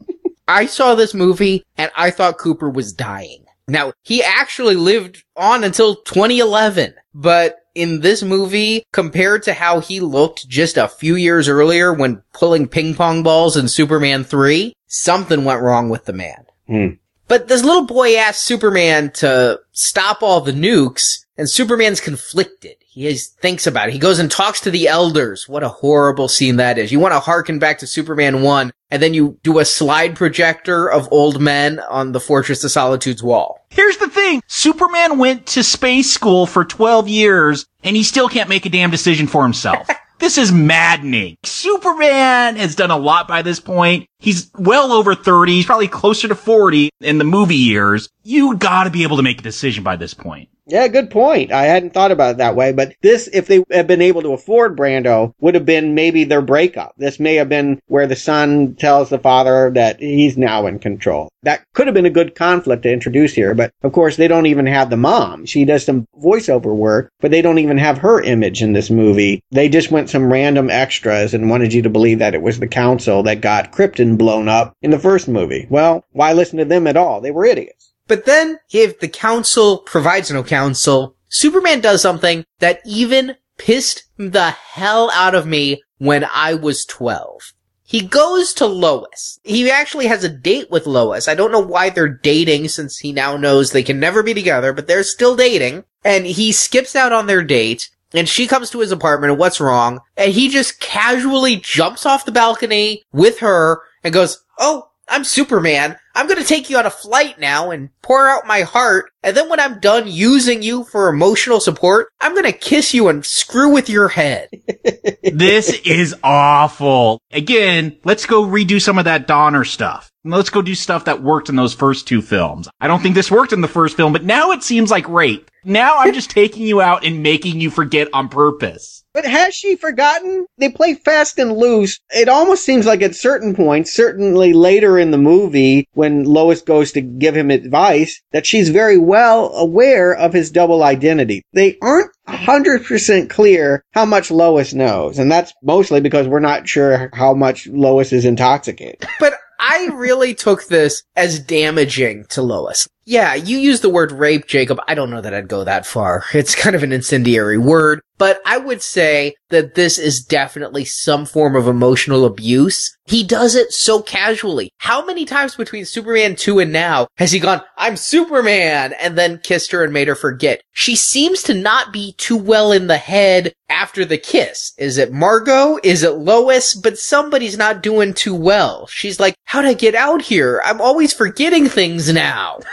K: I saw this movie and I thought Cooper was dying. Now, he actually lived on until 2011, but in this movie, compared to how he looked just a few years earlier when pulling ping pong balls in Superman 3, something went wrong with the man.
L: Hmm.
K: But this little boy asked Superman to stop all the nukes, and Superman's conflicted. He is, thinks about it. He goes and talks to the elders. What a horrible scene that is. You want to harken back to Superman 1, and then you do a slide projector of old men on the Fortress of Solitude's wall.
M: Here's the thing. Superman went to space school for 12 years, and he still can't make a damn decision for himself. This is maddening. Superman has done a lot by this point. He's well over 30. He's probably closer to 40 in the movie years. You gotta be able to make a decision by this point.
L: Yeah, good point. I hadn't thought about it that way, but this, if they had been able to afford Brando, would have been maybe their breakup. This may have been where the son tells the father that he's now in control. That could have been a good conflict to introduce here, but of course they don't even have the mom. She does some voiceover work, but they don't even have her image in this movie. They just went some random extras and wanted you to believe that it was the council that got Krypton blown up in the first movie. Well, why listen to them at all? They were idiots.
K: But then, if the council provides no counsel, Superman does something that even pissed the hell out of me when I was 12. He goes to Lois. He actually has a date with Lois. I don't know why they're dating since he now knows they can never be together, but they're still dating. And he skips out on their date and she comes to his apartment and what's wrong? And he just casually jumps off the balcony with her and goes, Oh, I'm Superman. I'm gonna take you on a flight now and pour out my heart, and then when I'm done using you for emotional support, I'm gonna kiss you and screw with your head.
M: this is awful. Again, let's go redo some of that Donner stuff. Let's go do stuff that worked in those first two films. I don't think this worked in the first film, but now it seems like rape. Now I'm just taking you out and making you forget on purpose.
L: But has she forgotten? They play fast and loose. It almost seems like at certain points, certainly later in the movie, when Lois goes to give him advice, that she's very well aware of his double identity. They aren't 100% clear how much Lois knows, and that's mostly because we're not sure how much Lois is intoxicated.
K: But I really took this as damaging to Lois. Yeah, you use the word rape, Jacob. I don't know that I'd go that far. It's kind of an incendiary word, but I would say that this is definitely some form of emotional abuse. He does it so casually. How many times between Superman 2 and now has he gone, I'm Superman, and then kissed her and made her forget? She seems to not be too well in the head after the kiss. Is it Margot? Is it Lois? But somebody's not doing too well. She's like, how'd I get out here? I'm always forgetting things now.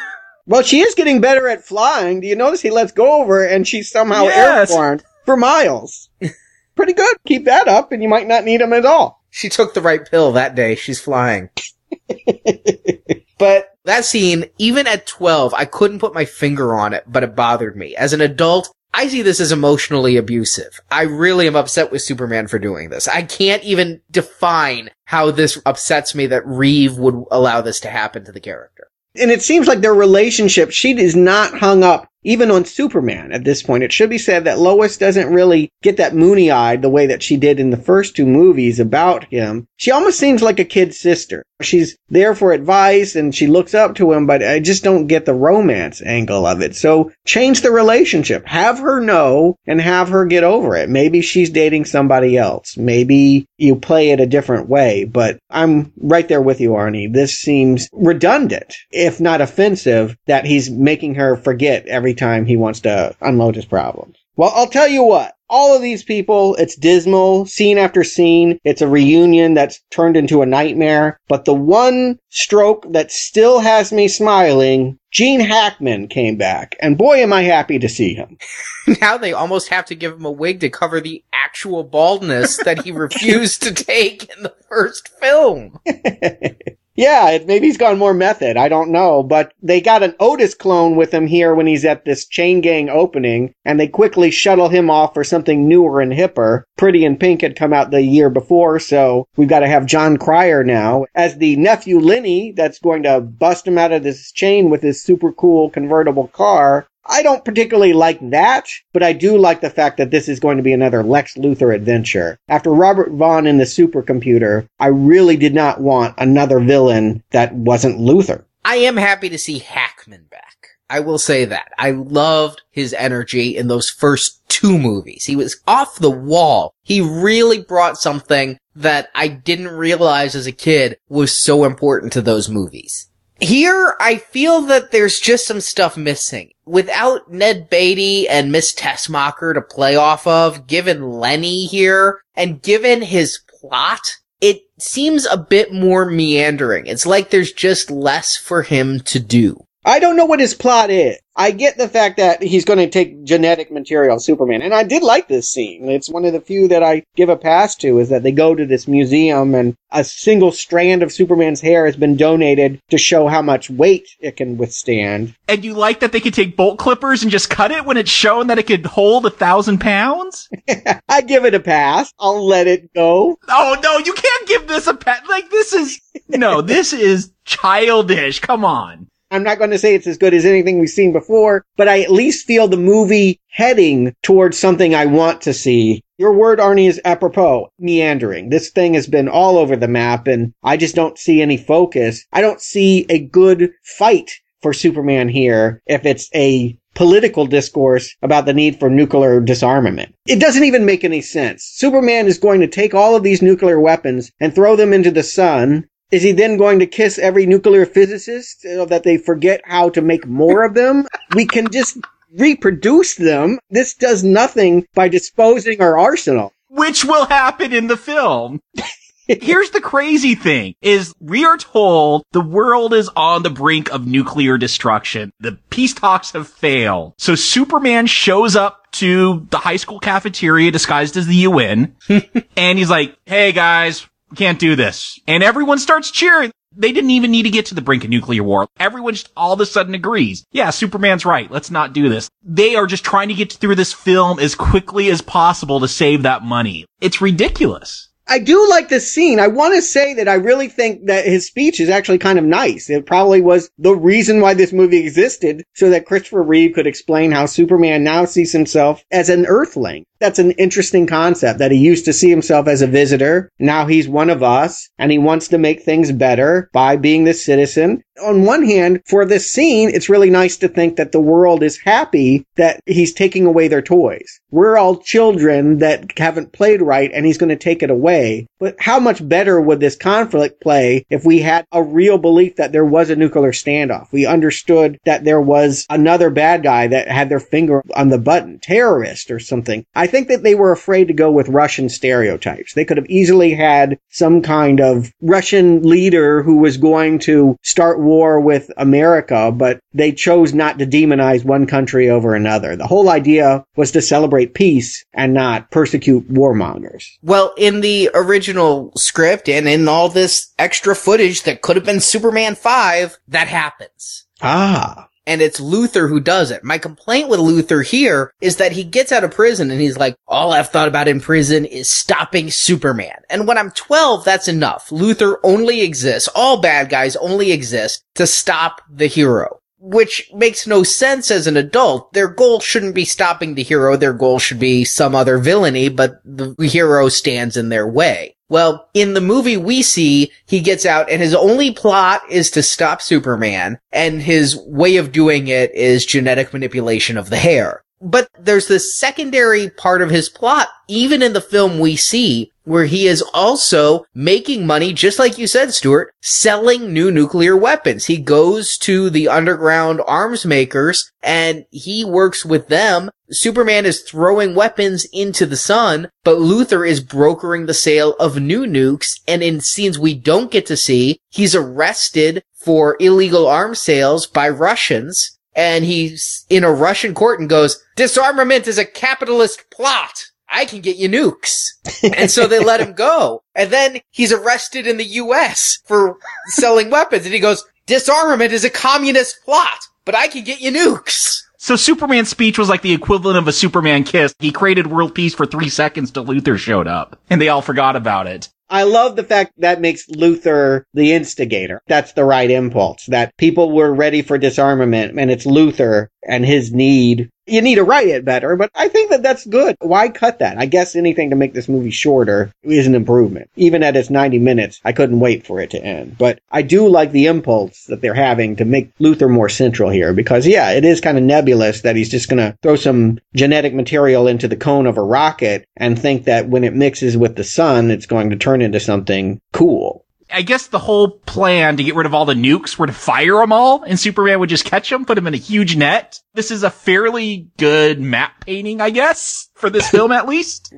L: Well, she is getting better at flying. Do you notice he lets go over and she's somehow yes. airborne for miles? Pretty good. Keep that up and you might not need him at all.
K: She took the right pill that day. She's flying. but That scene, even at 12, I couldn't put my finger on it, but it bothered me. As an adult, I see this as emotionally abusive. I really am upset with Superman for doing this. I can't even define how this upsets me that Reeve would allow this to happen to the character.
L: And it seems like their relationship, she is not hung up even on Superman at this point. It should be said that Lois doesn't really get that moony eyed the way that she did in the first two movies about him. She almost seems like a kid sister. She's there for advice and she looks up to him, but I just don't get the romance angle of it. So change the relationship. Have her know and have her get over it. Maybe she's dating somebody else. Maybe you play it a different way, but I'm right there with you, Arnie. This seems redundant, if not offensive, that he's making her forget every time he wants to unload his problems. Well, I'll tell you what. All of these people, it's dismal, scene after scene. It's a reunion that's turned into a nightmare. But the one stroke that still has me smiling, Gene Hackman came back. And boy, am I happy to see him.
K: now they almost have to give him a wig to cover the actual baldness that he refused to take in the first film.
L: Yeah, maybe he's gone more method. I don't know. But they got an Otis clone with him here when he's at this chain gang opening, and they quickly shuttle him off for something newer and hipper. Pretty in Pink had come out the year before, so we've got to have Jon Cryer now as the nephew Lenny that's going to bust him out of this chain with his super cool convertible car. I don't particularly like that, but I do like the fact that this is going to be another Lex Luthor adventure. After Robert Vaughn in the supercomputer, I really did not want another villain that wasn't Luthor.
K: I am happy to see Hackman back. I will say that. I loved his energy in those first two movies. He was off the wall. He really brought something that I didn't realize as a kid was so important to those movies. Here, I feel that there's just some stuff missing. Without Ned Beatty and Miss Tessmacher to play off of, given Lenny here, and given his plot, it seems a bit more meandering. It's like there's just less for him to do.
L: I don't know what his plot is. I get the fact that he's going to take genetic material Superman, and I did like this scene. It's one of the few that I give a pass to is that they go to this museum and a single strand of Superman's hair has been donated to show how much weight it can withstand.
M: And you like that they could take bolt clippers and just cut it when it's shown that it could hold a thousand pounds?
L: I give it a pass. I'll let it go.
M: Oh no, you can't give this a pass. Like this is, no, this is childish. Come on.
L: I'm not going to say it's as good as anything we've seen before, but I at least feel the movie heading towards something I want to see. Your word, Arnie, is apropos, meandering. This thing has been all over the map and I just don't see any focus. I don't see a good fight for Superman here if it's a political discourse about the need for nuclear disarmament. It doesn't even make any sense. Superman is going to take all of these nuclear weapons and throw them into the sun is he then going to kiss every nuclear physicist so that they forget how to make more of them? we can just reproduce them. This does nothing by disposing our arsenal.
M: Which will happen in the film. Here's the crazy thing is we are told the world is on the brink of nuclear destruction. The peace talks have failed. So Superman shows up to the high school cafeteria disguised as the UN and he's like, Hey guys, can't do this. And everyone starts cheering. They didn't even need to get to the brink of nuclear war. Everyone just all of a sudden agrees. Yeah, Superman's right. Let's not do this. They are just trying to get through this film as quickly as possible to save that money. It's ridiculous.
L: I do like this scene. I want to say that I really think that his speech is actually kind of nice. It probably was the reason why this movie existed so that Christopher Reeve could explain how Superman now sees himself as an earthling. That's an interesting concept that he used to see himself as a visitor. Now he's one of us and he wants to make things better by being this citizen. On one hand, for this scene, it's really nice to think that the world is happy that he's taking away their toys. We're all children that haven't played right and he's going to take it away. But how much better would this conflict play if we had a real belief that there was a nuclear standoff? We understood that there was another bad guy that had their finger on the button, terrorist or something. I think that they were afraid to go with Russian stereotypes. They could have easily had some kind of Russian leader who was going to start war with America, but they chose not to demonize one country over another. The whole idea was to celebrate peace and not persecute warmongers.
K: Well, in the original script and in all this extra footage that could have been Superman 5, that happens.
L: Ah.
K: And it's Luthor who does it. My complaint with Luthor here is that he gets out of prison and he's like, all I've thought about in prison is stopping Superman. And when I'm 12, that's enough. Luthor only exists, all bad guys only exist to stop the hero which makes no sense as an adult. Their goal shouldn't be stopping the hero. Their goal should be some other villainy, but the hero stands in their way. Well, in the movie we see, he gets out and his only plot is to stop Superman and his way of doing it is genetic manipulation of the hair. But there's this secondary part of his plot, even in the film we see, where he is also making money, just like you said, Stuart, selling new nuclear weapons. He goes to the underground arms makers and he works with them. Superman is throwing weapons into the sun, but Luthor is brokering the sale of new nukes. And in scenes we don't get to see, he's arrested for illegal arms sales by Russians and he's in a Russian court and goes, disarmament is a capitalist plot. I can get you nukes. and so they let him go. And then he's arrested in the US for selling weapons and he goes, disarmament is a communist plot, but I can get you nukes.
M: So Superman's speech was like the equivalent of a Superman kiss. He created world peace for three seconds till Luthor showed up and they all forgot about it.
L: I love the fact that makes Luthor the instigator. That's the right impulse. That people were ready for disarmament and it's Luthor and his need. You need to write it better, but I think that that's good. Why cut that? I guess anything to make this movie shorter is an improvement. Even at its 90 minutes, I couldn't wait for it to end. But I do like the impulse that they're having to make Luthor more central here because yeah, it is kind of nebulous that he's just going to throw some genetic material into the cone of a rocket and think that when it mixes with the sun, it's going to turn into something cool.
M: I guess the whole plan to get rid of all the nukes were to fire them all, and Superman would just catch them, put them in a huge net. This is a fairly good matte painting, I guess, for this film at least.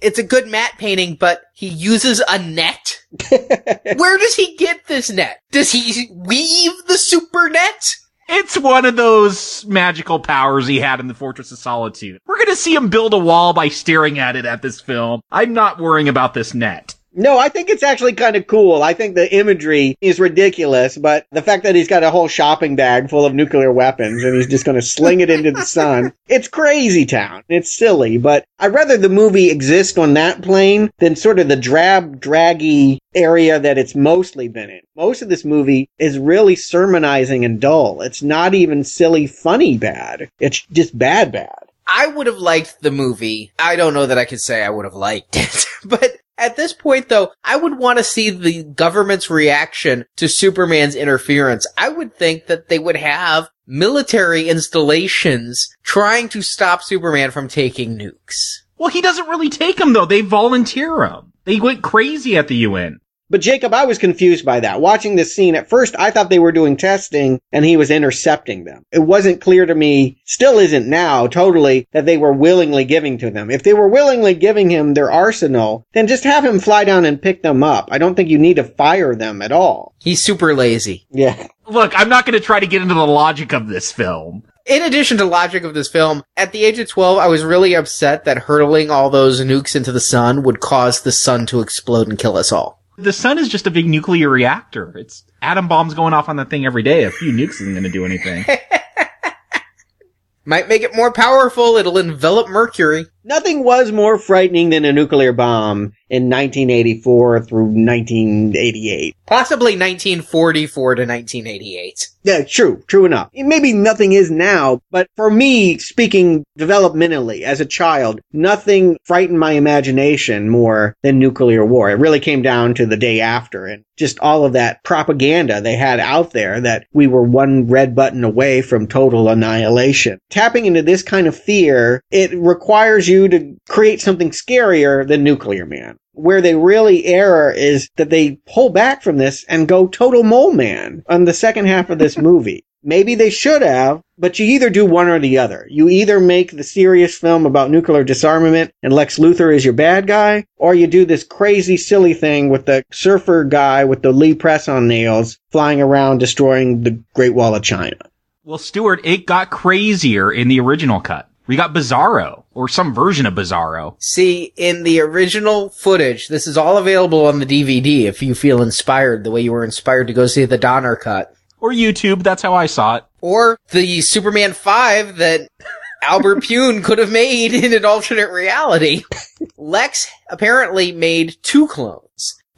K: It's a good matte painting, but he uses a net. Where does he get this net? Does he weave the super net?
M: It's one of those magical powers he had in the Fortress of Solitude. We're gonna see him build a wall by staring at it at this film. I'm not worrying about this net.
L: No, I think it's actually kind of cool. I think the imagery is ridiculous, but the fact that he's got a whole shopping bag full of nuclear weapons and he's just going to sling it into the sun, it's crazy town. It's silly, but I'd rather the movie exist on that plane than sort of the drab, draggy area that it's mostly been in. Most of this movie is really sermonizing and dull. It's not even silly, funny bad. It's just bad, bad.
K: I would have liked the movie. I don't know that I could say I would have liked it, but at this point though, I would want to see the government's reaction to Superman's interference. I would think that they would have military installations trying to stop Superman from taking nukes.
M: Well, he doesn't really take them though. They volunteer them. They went crazy at the UN.
L: But Jacob, I was confused by that. Watching this scene, at first I thought they were doing testing and he was intercepting them. It wasn't clear to me, still isn't now, totally, that they were willingly giving to them. If they were willingly giving him their arsenal, then just have him fly down and pick them up. I don't think you need to fire them at all.
K: He's super lazy.
L: Yeah.
M: Look, I'm not going to try to get into the logic of this film.
K: In addition to logic of this film, at the age of 12, I was really upset that hurtling all those nukes into the sun would cause the sun to explode and kill us all.
M: The sun is just a big nuclear reactor. It's atom bombs going off on that thing every day. A few nukes isn't going to do anything.
K: Might make it more powerful. It'll envelop Mercury.
L: Nothing was more frightening than a nuclear bomb in 1984 through 1988.
K: Possibly 1944 to 1988.
L: Yeah, true, true enough. Maybe nothing is now, but for me, speaking developmentally as a child, nothing frightened my imagination more than nuclear war. It really came down to the day after and just all of that propaganda they had out there that we were one red button away from total annihilation. Tapping into this kind of fear, it requires you to create something scarier than Nuclear Man. Where they really err is that they pull back from this and go total mole man on the second half of this movie. Maybe they should have, but you either do one or the other. You either make the serious film about nuclear disarmament and Lex Luthor is your bad guy, or you do this crazy, silly thing with the surfer guy with the Lee press on nails flying around destroying the Great Wall of China.
M: Well, Stuart, it got crazier in the original cut. We got Bizarro, or some version of Bizarro.
K: See, in the original footage, this is all available on the DVD if you feel inspired the way you were inspired to go see the Donner cut.
M: Or YouTube, that's how I saw it.
K: Or the Superman 5 that Albert Pyun could have made in an alternate reality. Lex apparently made two clones.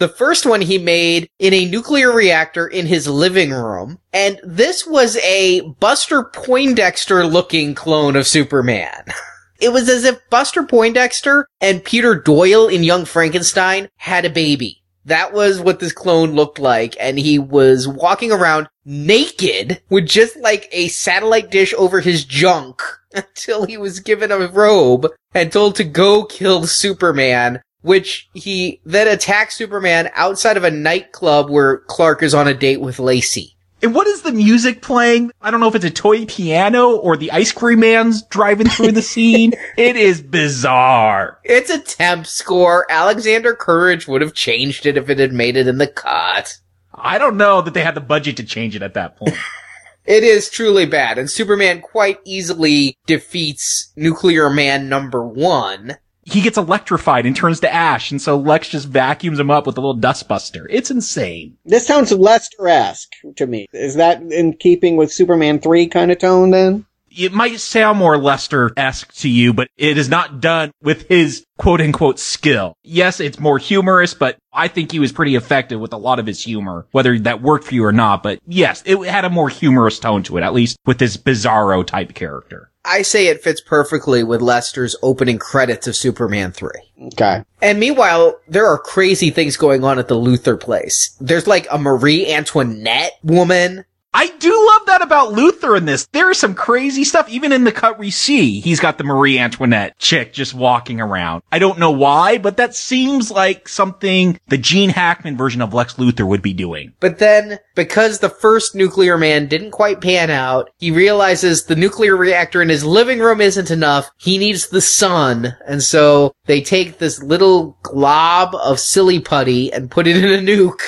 K: The first one he made in a nuclear reactor in his living room. And this was a Buster Poindexter looking clone of Superman. It was as if Buster Poindexter and Peter Boyle in Young Frankenstein had a baby. That was what this clone looked like, and he was walking around naked with just like a satellite dish over his junk until he was given a robe and told to go kill Superman, which he then attacks Superman outside of a nightclub where Clark is on a date with Lacy.
M: And what is the music playing? I don't know if it's a toy piano or the ice cream man's driving through the scene. it is bizarre.
K: It's a temp score. Alexander Courage would have changed it if it had made it in the cut.
M: I don't know that they had the budget to change it at that point.
K: It is truly bad, and Superman quite easily defeats Nuclear Man number one.
M: He gets electrified and turns to ash, and so Lex just vacuums him up with a little dustbuster. It's insane.
L: This sounds Lester-esque to me. Is that in keeping with Superman 3 kind of tone then?
M: It might sound more Lester-esque to you, but it is not done with his quote unquote skill. Yes, it's more humorous, but I think he was pretty effective with a lot of his humor, whether that worked for you or not. But yes, it had a more humorous tone to it, at least with this bizarro type character.
K: I say it fits perfectly with Lester's opening credits of Superman 3.
L: Okay.
K: And meanwhile, there are crazy things going on at the Luthor place. There's like a Marie Antoinette woman.
M: I do love that about Luthor in this. There is some crazy stuff. Even in the cut we see, he's got the Marie Antoinette chick just walking around. I don't know why, but that seems like something the Gene Hackman version of Lex Luthor would be doing.
K: But then, because the first Nuclear Man didn't quite pan out, he realizes the nuclear reactor in his living room isn't enough. He needs the sun. And so they take this little glob of silly putty and put it in a nuke.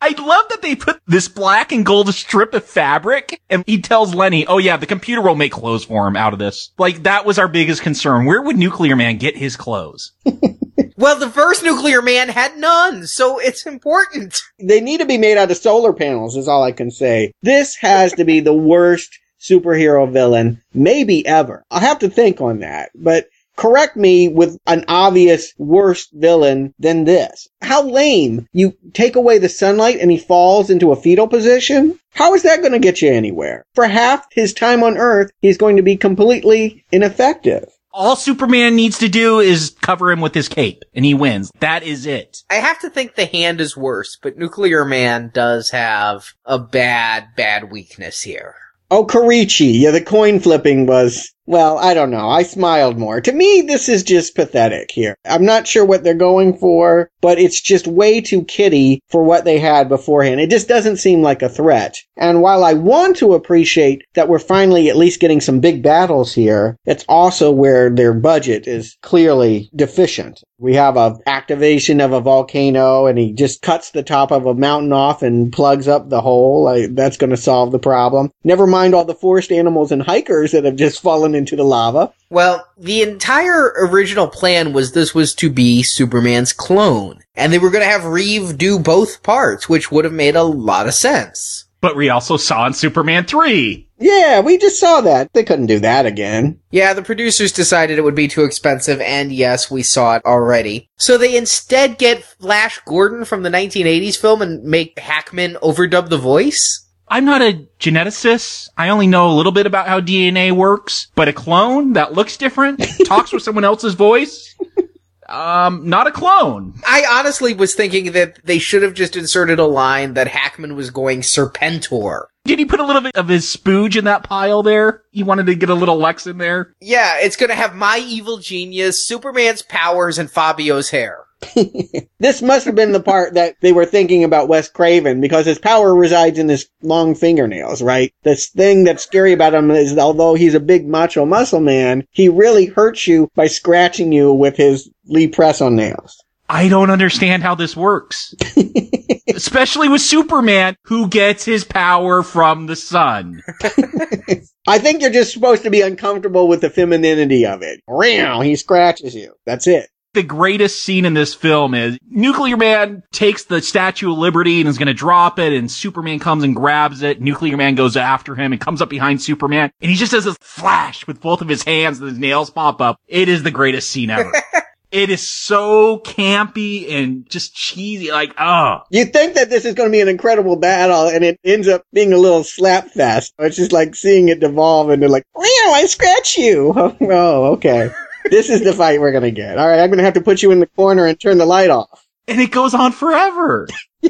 M: I love that they put this black and gold strip of fabric and he tells Lenny, oh yeah, the computer will make clothes for him out of this. Like that was our biggest concern. Where would Nuclear Man get his clothes?
K: well, the first Nuclear Man had none, so it's important.
L: They need to be made out of solar panels is all I can say. This has to be the worst superhero villain maybe ever. I'll have to think on that, but correct me with an obvious worse villain than this. How lame. You take away the sunlight and he falls into a fetal position? How is that going to get you anywhere? For half his time on Earth, he's going to be completely ineffective.
M: All Superman needs to do is cover him with his cape and he wins. That is it.
K: I have to think the hand is worse, but Nuclear Man does have a bad, bad weakness here.
L: Oh, Karichi. Yeah, the coin flipping was well, I don't know. I smiled more. To me, this is just pathetic here. I'm not sure what they're going for, but it's just way too kiddie for what they had beforehand. It just doesn't seem like a threat. And while I want to appreciate that we're finally at least getting some big battles here, it's also where their budget is clearly deficient. We have a activation of a volcano and he just cuts the top of a mountain off and plugs up the hole. That's going to solve the problem. Never mind all the forest animals and hikers that have just fallen into the lava.
K: Well, the entire original plan was this was to be Superman's clone. And they were going to have Reeve do both parts, which would have made a lot of sense.
M: But we also saw in Superman 3.
L: Yeah, we just saw that. They couldn't do that again.
K: Yeah, the producers decided it would be too expensive, and yes, we saw it already. So they instead get Flash Gordon from the 1980s film and make Hackman overdub the voice?
M: I'm not a geneticist. I only know a little bit about how DNA works, but a clone that looks different, talks with someone else's voice. Um, not a clone.
K: I honestly was thinking that they should have just inserted a line that Hackman was going Serpentor.
M: Did he put a little bit of his spooge in that pile there? He wanted to get a little Lex in there?
K: Yeah, it's gonna have my evil genius, Superman's powers, and Fabio's hair.
L: this must have been the part that they were thinking about Wes Craven because his power resides in his long fingernails, right? This thing that's scary about him is although he's a big macho muscle man, he really hurts you by scratching you with his Lee press on nails.
M: I don't understand how this works. Especially with Superman, who gets his power from the sun.
L: I think you're just supposed to be uncomfortable with the femininity of it. Meow, he scratches you. That's it.
M: The greatest scene in this film is Nuclear Man takes the Statue of Liberty and is going to drop it, and Superman comes and grabs it. Nuclear Man goes after him and comes up behind Superman, and he just does this flash with both of his hands and his nails pop up. It is the greatest scene ever. It is so campy and just cheesy. Like, oh.
L: You think that this is going to be an incredible battle, and it ends up being a little slap fest. It's just like seeing it devolve into like, meow, I scratch you. oh, okay. This is the fight we're going to get. All right, I'm going to have to put you in the corner and turn the light off.
M: And it goes on forever.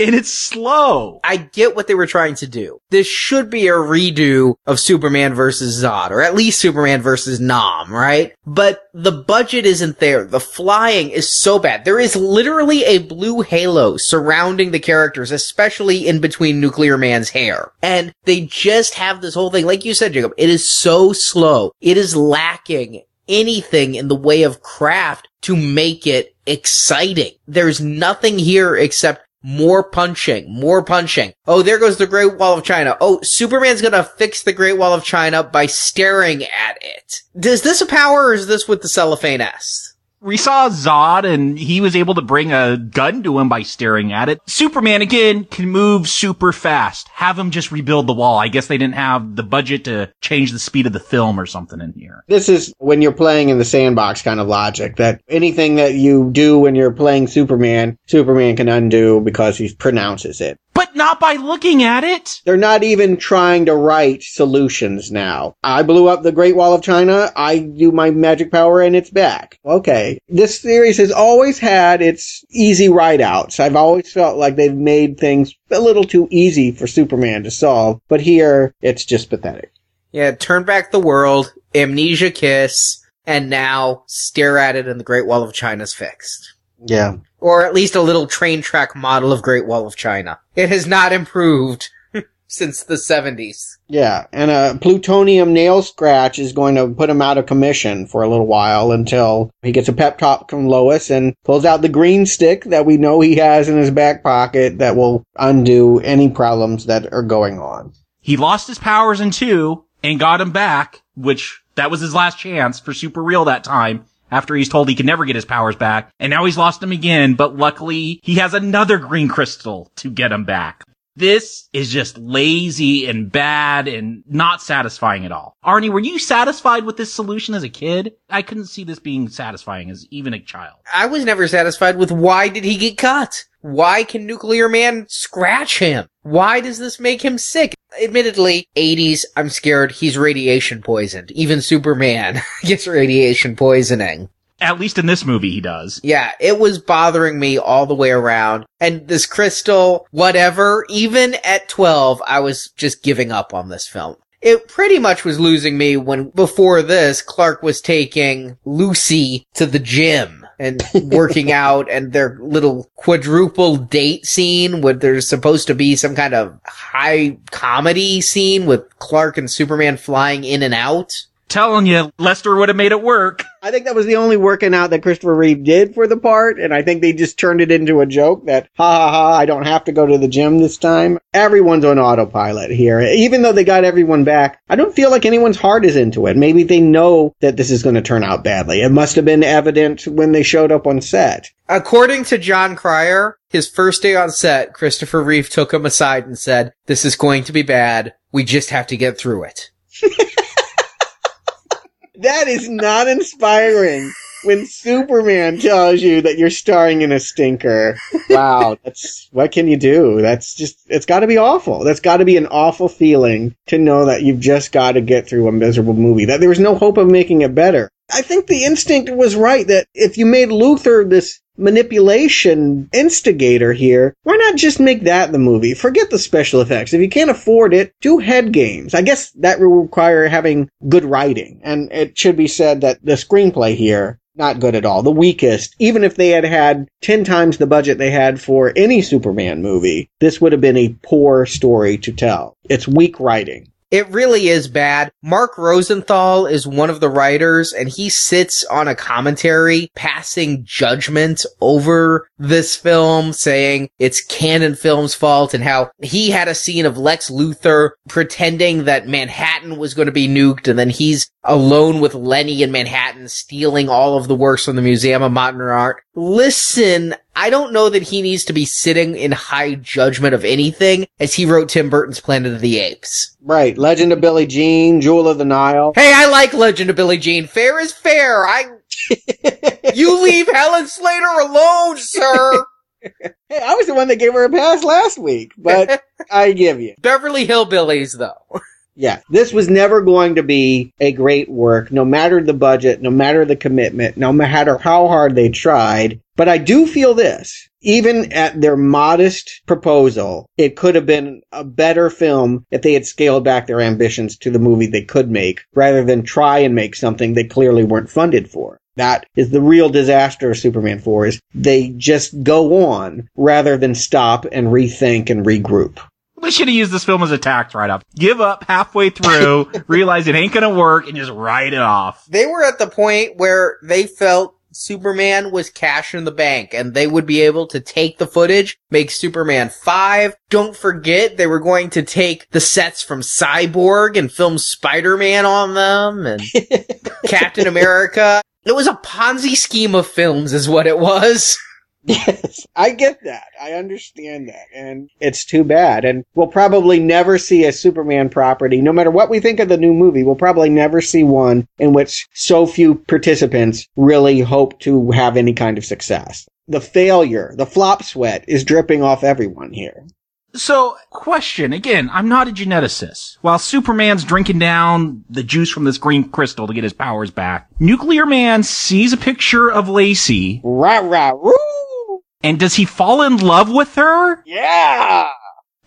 M: and it's slow.
K: I get what they were trying to do. This should be a redo of Superman versus Zod, or at least Superman versus Non, right? But the budget isn't there. The flying is so bad. There is literally a blue halo surrounding the characters, especially in between Nuclear Man's hair. And they just have this whole thing, like you said, Jacob, it is so slow. It is lacking anything in the way of craft to make it exciting. There's nothing here except more punching, more punching. Oh, there goes the Great Wall of China. Oh, Superman's gonna fix the Great Wall of China by staring at it. Is this a power or is this with the cellophane S?
M: We saw Zod and he was able to bring a gun to him by staring at it. Superman again can move super fast. Have him just rebuild the wall. I guess they didn't have the budget to change the speed of the film or something in here.
L: This is when you're playing in the sandbox kind of logic that anything that you do when you're playing Superman, Superman can undo because he pronounces it
M: but not by looking at it.
L: They're not even trying to write solutions now. I blew up the Great Wall of China. I do my magic power and it's back. Okay. This series has always had its easy write outs. I've always felt like they've made things a little too easy for Superman to solve, but here it's just pathetic.
K: Yeah, turn back the world, amnesia kiss, and now stare at it and the Great Wall of China's fixed.
L: Yeah.
K: Or at least a little train track model of Great Wall of China. It has not improved since the 70s.
L: Yeah, and a plutonium nail scratch is going to put him out of commission for a little while until he gets a pep talk from Lois and pulls out the green stick that we know he has in his back pocket that will undo any problems that are going on.
M: He lost his powers in two and got him back, which that was his last chance for Super Real that time after he's told he can never get his powers back. And now he's lost them again, but luckily he has another green crystal to get him back. This is just lazy and bad and not satisfying at all. Arnie, were you satisfied with this solution as a kid? I couldn't see this being satisfying as even a child.
K: I was never satisfied with why did he get cut? Why can Nuclear Man scratch him? Why does this make him sick? Admittedly, 80s, I'm scared he's radiation poisoned. Even Superman gets radiation poisoning.
M: At least in this movie, he does.
K: Yeah, it was bothering me all the way around. And this crystal, whatever, even at 12, I was just giving up on this film. It pretty much was losing me when before this, Clark was taking Lucy to the gym and working out and their little quadruple date scene where there's supposed to be some kind of high comedy scene with Clark and Superman flying in and out.
M: Telling you, Lester would have made it work.
L: I think that was the only working out that Christopher Reeve did for the part, and I think they just turned it into a joke that, ha ha ha, I don't have to go to the gym this time. Everyone's on autopilot here. Even though they got everyone back, I don't feel like anyone's heart is into it. Maybe they know that this is going to turn out badly. It must have been evident when they showed up on set.
K: According to Jon Cryer, his first day on set, Christopher Reeve took him aside and said, this is going to be bad. We just have to get through it.
L: That is not inspiring. When Superman tells you that you're starring in a stinker, wow, that's what can you do? That's just it's got to be awful. That's got to be an awful feeling to know that you've just got to get through a miserable movie. That there was no hope of making it better. I think the instinct was right that if you made Luthor this manipulation instigator here, why not just make that the movie? Forget the special effects. If you can't afford it, do head games. I guess that will require having good writing. And it should be said that the screenplay here not good at all. The weakest. Even if they had had 10 times the budget they had for any Superman movie, this would have been a poor story to tell. It's weak writing.
K: It really is bad. Mark Rosenthal is one of the writers and he sits on a commentary passing judgment over this film saying it's Cannon Film's fault and how he had a scene of Lex Luthor pretending that Manhattan was going to be nuked and then he's alone with Lenny in Manhattan stealing all of the works from the Museum of Modern Art. Listen, I don't know that he needs to be sitting in high judgment of anything as he wrote Tim Burton's Planet of the Apes.
L: Right. Legend of Billie Jean, Jewel of the Nile.
K: Hey, I like Legend of Billie Jean. Fair is fair. I, you leave Helen Slater alone, sir.
L: Hey, I was the one that gave her a pass last week, but I give you.
K: Beverly Hillbillies, though.
L: Yeah, this was never going to be a great work, no matter the budget, no matter the commitment, no matter how hard they tried. But I do feel this. Even at their modest proposal, it could have been a better film if they had scaled back their ambitions to the movie they could make, rather than try and make something they clearly weren't funded for. That is the real disaster of Superman 4 is they just go on rather than stop and rethink and regroup.
M: They should have used this film as a tax write-off. Give up halfway through, realize it ain't gonna work, and just write it off.
K: They were at the point where they felt Superman was cash in the bank and they would be able to take the footage, make Superman 5. Don't forget they were going to take the sets from Cyborg and film Spider-Man on them and Captain America. It was a Ponzi scheme of films is what it was.
L: Yes, I get that. I understand that. And it's too bad. And we'll probably never see a Superman property, no matter what we think of the new movie, we'll probably never see one in which so few participants really hope to have any kind of success. The failure, the flop sweat is dripping off everyone here.
M: So, question again, I'm not a geneticist. While Superman's drinking down the juice from this green crystal to get his powers back, Nuclear Man sees a picture of Lacy.
L: Rah, rah, roo!
M: And does he fall in love with her?
L: Yeah!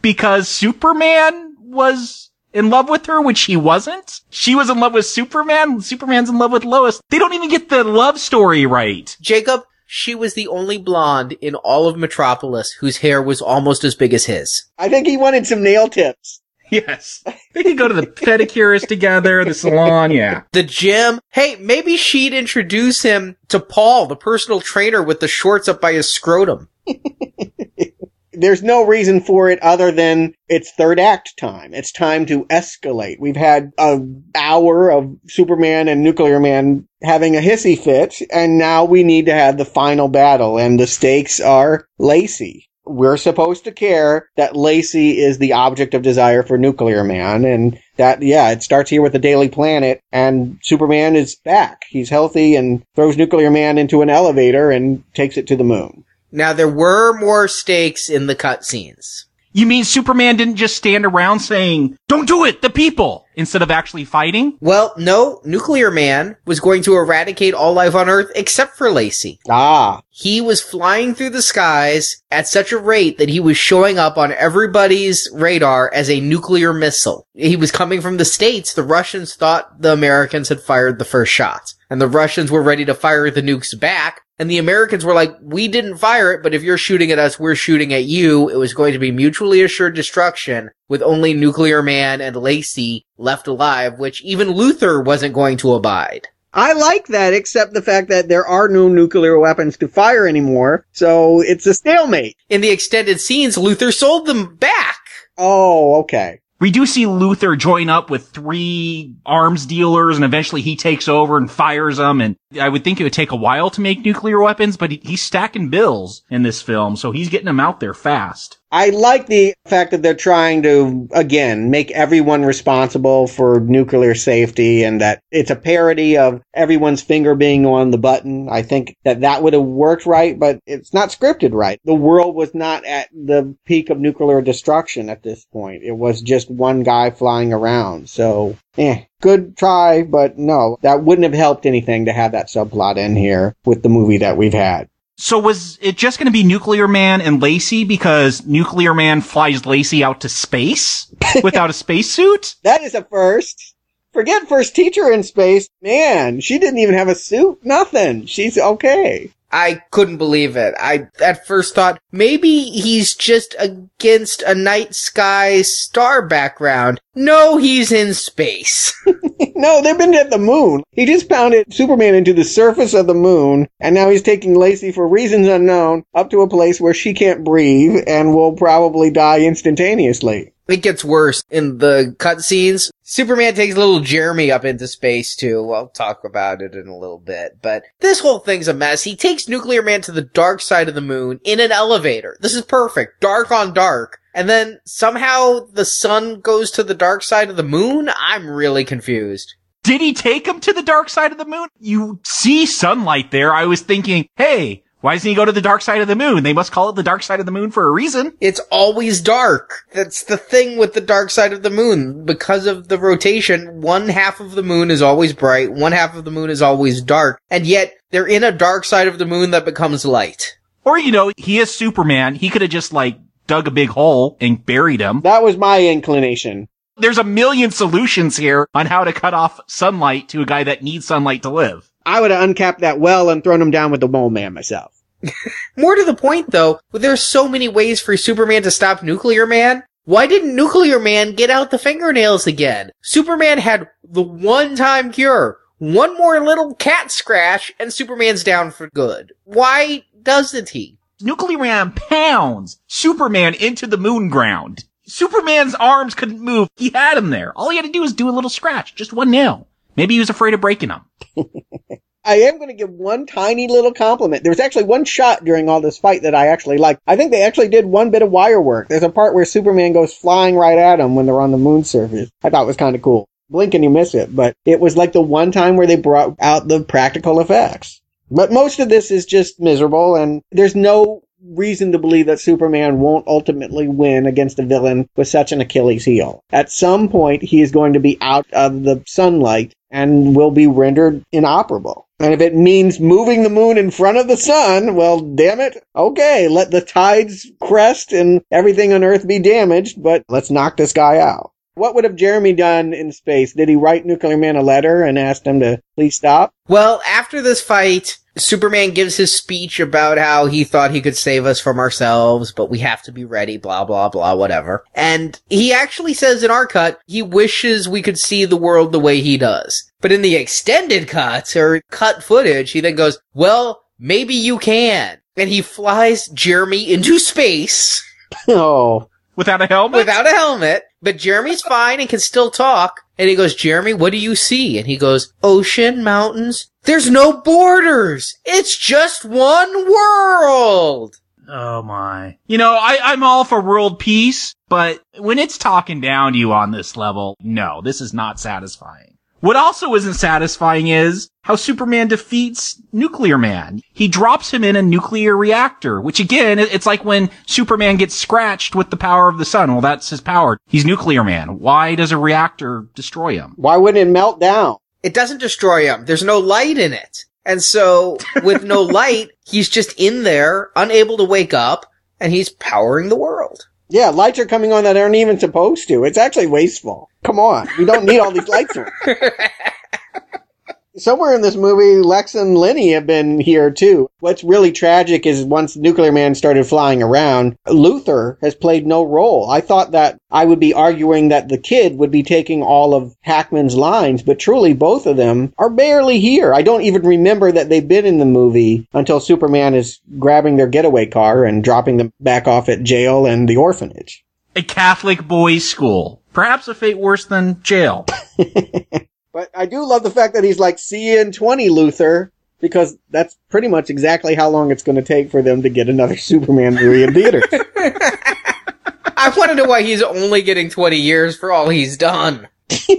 M: Because Superman was in love with her, which he wasn't? She was in love with Superman, Superman's in love with Lois. They don't even get the love story right.
K: Jacob, she was the only blonde in all of Metropolis whose hair was almost as big as his.
L: I think he wanted some nail tips.
M: Yes. They could go to the pedicurist together, the salon, yeah.
K: The gym. Hey, maybe she'd introduce him to Paul, the personal trainer with the shorts up by his scrotum.
L: There's no reason for it other than it's third act time. It's time to escalate. We've had an hour of Superman and Nuclear Man having a hissy fit, and now we need to have the final battle, and the stakes are Lacy we're supposed to care that Lacy is the object of desire for Nuclear Man, and that, yeah, it starts here with the Daily Planet, and Superman is back. He's healthy and throws Nuclear Man into an elevator and takes it to the moon.
K: Now, there were more stakes in the cutscenes.
M: You mean Superman didn't just stand around saying, don't do it, the people, instead of actually fighting?
K: Well, no, Nuclear Man was going to eradicate all life on Earth except for Lacy.
L: Ah.
K: He was flying through the skies at such a rate that he was showing up on everybody's radar as a nuclear missile. He was coming from the States. The Russians thought the Americans had fired the first shots. And the Russians were ready to fire the nukes back. And the Americans were like, we didn't fire it, but if you're shooting at us, we're shooting at you. It was going to be mutually assured destruction with only Nuclear Man and Lacy left alive, which even Luthor wasn't going to abide.
L: I like that, except the fact that there are no nuclear weapons to fire anymore, so it's a stalemate.
K: In the extended scenes, Luthor sold them back.
L: Oh, okay.
M: We do see Luthor join up with three arms dealers and eventually he takes over and fires them. And I would think it would take a while to make nuclear weapons, but he, he's stacking bills in this film. So he's getting them out there fast.
L: I like the fact that they're trying to, again, make everyone responsible for nuclear safety and that it's a parody of everyone's finger being on the button. I think that that would have worked right, but it's not scripted right. The world was not at the peak of nuclear destruction at this point. It was just one guy flying around. So, eh, good try, but no, that wouldn't have helped anything to have that subplot in here with the movie that we've had.
M: So was it just going to be Nuclear Man and Lacy because Nuclear Man flies Lacy out to space without a spacesuit?
L: That is a first. Forget first teacher in space. Man, she didn't even have a suit. Nothing. She's okay.
K: I couldn't believe it. I at first thought maybe he's just against a night sky star background. No, he's in space.
L: no, they've been at the moon. He just pounded Superman into the surface of the moon, and now he's taking Lacy for reasons unknown up to a place where she can't breathe and will probably die instantaneously.
K: It gets worse in the cutscenes. Superman takes little Jeremy up into space too. I'll talk about it in a little bit, but this whole thing's a mess. He takes Nuclear Man to the dark side of the moon in an elevator. This is perfect. Dark on dark. And then somehow the sun goes to the dark side of the moon? I'm really confused.
M: Did he take him to the dark side of the moon? You see sunlight there. I was thinking, hey, why doesn't he go to the dark side of the moon? They must call it the dark side of the moon for a reason.
K: It's always dark. That's the thing with the dark side of the moon. Because of the rotation, one half of the moon is always bright, one half of the moon is always dark, and yet they're in a dark side of the moon that becomes light.
M: Or, you know, he is Superman. He could have just like dug a big hole and buried him.
L: That was my inclination.
M: There's a million solutions here on how to cut off sunlight to a guy that needs sunlight to live.
L: I would have uncapped that well and thrown him down with the mole man myself.
K: More to the point though, there's so many ways for Superman to stop Nuclear Man. Why didn't Nuclear Man get out the fingernails again? Superman had the one time cure. One more little cat scratch and Superman's down for good. Why doesn't he?
M: Nuclear Man pounds Superman into the moon ground. Superman's arms couldn't move. He had him there. All he had to do was do a little scratch, just one nail. Maybe he was afraid of breaking them.
L: I am going to give one tiny little compliment. There was actually one shot during all this fight that I actually liked. I think they actually did one bit of wire work. There's a part where Superman goes flying right at him when they're on the moon surface. I thought it was kind of cool. Blink and you miss it, but it was like the one time where they brought out the practical effects. But most of this is just miserable and there's no reason to believe that Superman won't ultimately win against a villain with such an Achilles heel. At some point, he is going to be out of the sunlight and will be rendered inoperable. And if it means moving the moon in front of the sun, well, damn it. Okay, let the tides crest and everything on Earth be damaged, but let's knock this guy out. What would have Jeremy done in space? Did he write Nuclear Man a letter and ask him to please stop?
K: Well, after this fight, Superman gives his speech about how he thought he could save us from ourselves, but we have to be ready, blah, blah, blah, whatever. And he actually says in our cut, he wishes we could see the world the way he does. But in the extended cuts or cut footage, he then goes, well, maybe you can. And he flies Jeremy into space.
L: Oh.
M: Without a helmet?
K: Without a helmet. But Jeremy's fine and can still talk. And he goes, Jeremy, what do you see? And he goes, ocean, mountains. There's no borders. It's just one world.
M: Oh my. You know, I, I'm all for world peace, but when it's talking down to you on this level, no, this is not satisfying. What also isn't satisfying is how Superman defeats Nuclear Man. He drops him in a nuclear reactor, which again, it's like when Superman gets scratched with the power of the sun. Well, that's his power. He's Nuclear Man. Why does a reactor destroy him?
L: Why wouldn't it melt down?
K: It doesn't destroy him. There's no light in it. And so, with no light, he's just in there, unable to wake up, and he's powering the world.
L: Yeah, lights are coming on that aren't even supposed to. It's actually wasteful. Come on. We don't need all these lights. Somewhere in this movie, Lex and Lenny have been here too. What's really tragic is once Nuclear Man started flying around, Luthor has played no role. I thought that I would be arguing that the kid would be taking all of Hackman's lines, but truly both of them are barely here. I don't even remember that they've been in the movie until Superman is grabbing their getaway car and dropping them back off at jail and the orphanage.
M: A Catholic boys' school. Perhaps a fate worse than jail.
L: But I do love the fact that he's like, see you in 20, Luthor, because that's pretty much exactly how long it's going to take for them to get another Superman movie in theaters.
K: I want to know why he's only getting 20 years for all he's done.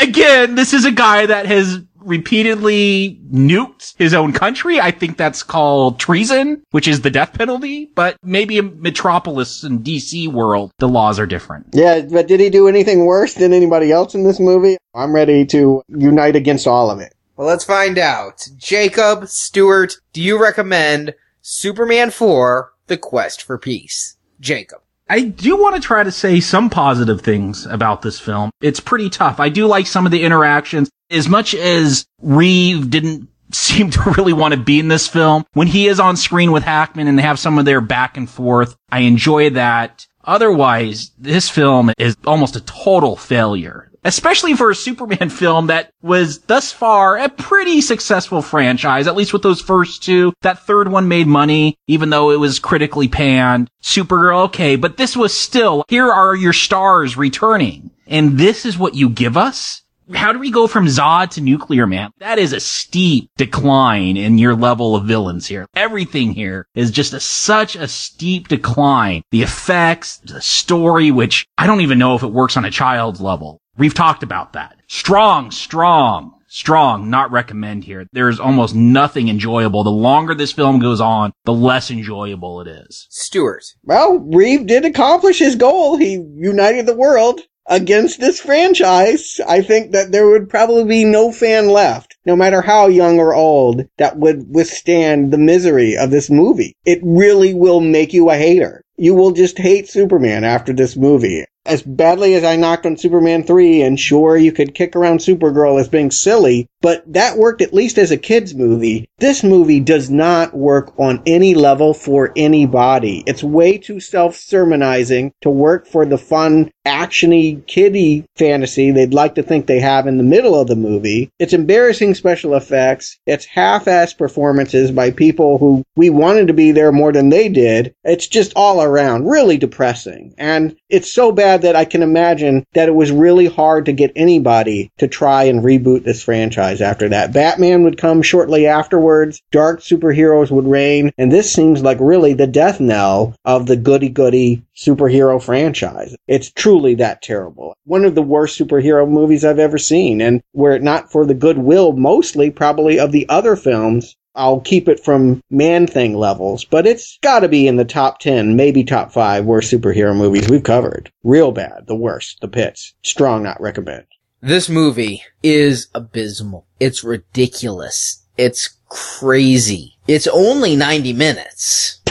M: Again, this is a guy that has repeatedly nuked his own country. I think that's called treason, which is the death penalty. But maybe in Metropolis and DC world, the laws are different.
L: Yeah, but did he do anything worse than anybody else in this movie? I'm ready to unite against all of it.
K: Well, let's find out. Jacob, Stuart, do you recommend Superman 4, The Quest for Peace? Jacob.
M: I do want to try to say some positive things about this film. It's pretty tough. I do like some of the interactions. As much as Reeve didn't seem to really want to be in this film, when he is on screen with Hackman and they have some of their back and forth, I enjoy that. Otherwise, this film is almost a total failure especially for a Superman film that was thus far a pretty successful franchise, at least with those first two. That third one made money, even though it was critically panned. Supergirl, okay, but this was still, here are your stars returning. And this is what you give us? How do we go from Zod to Nuclear Man? That is a steep decline in your level of villains here. Everything here is just a, such a steep decline. The effects, the story, which I don't even know if it works on a child's level. We've talked about that. Strong, strong, strong, not recommend here. There's almost nothing enjoyable. The longer this film goes on, the less enjoyable it is.
K: Stuart.
L: Well, Reeve did accomplish his goal. He united the world against this franchise. I think that there would probably be no fan left, no matter how young or old, that would withstand the misery of this movie. It really will make you a hater. You will just hate Superman after this movie as badly as I knocked on Superman 3, and sure, you could kick around Supergirl as being silly, but that worked at least as a kid's movie. This movie does not work on any level for anybody. It's way too self-sermonizing to work for the fun, actiony, kiddie fantasy they'd like to think they have in the middle of the movie. It's embarrassing special effects. It's half-assed performances by people who we wanted to be there more than they did. It's just all around really depressing. And it's so bad that I can imagine that it was really hard to get anybody to try and reboot this franchise after that. Batman would come shortly afterwards, dark superheroes would reign, and this seems like really the death knell of the goody goody superhero franchise. It's truly that terrible. One of the worst superhero movies I've ever seen, and were it not for the goodwill mostly probably of the other films I'll keep it from man thing levels, but it's gotta be in the top 10, maybe top 5 worst superhero movies we've covered. Real bad, the worst, the pits. Strong not recommend.
K: This movie is abysmal. It's ridiculous. It's crazy. It's only 90 minutes.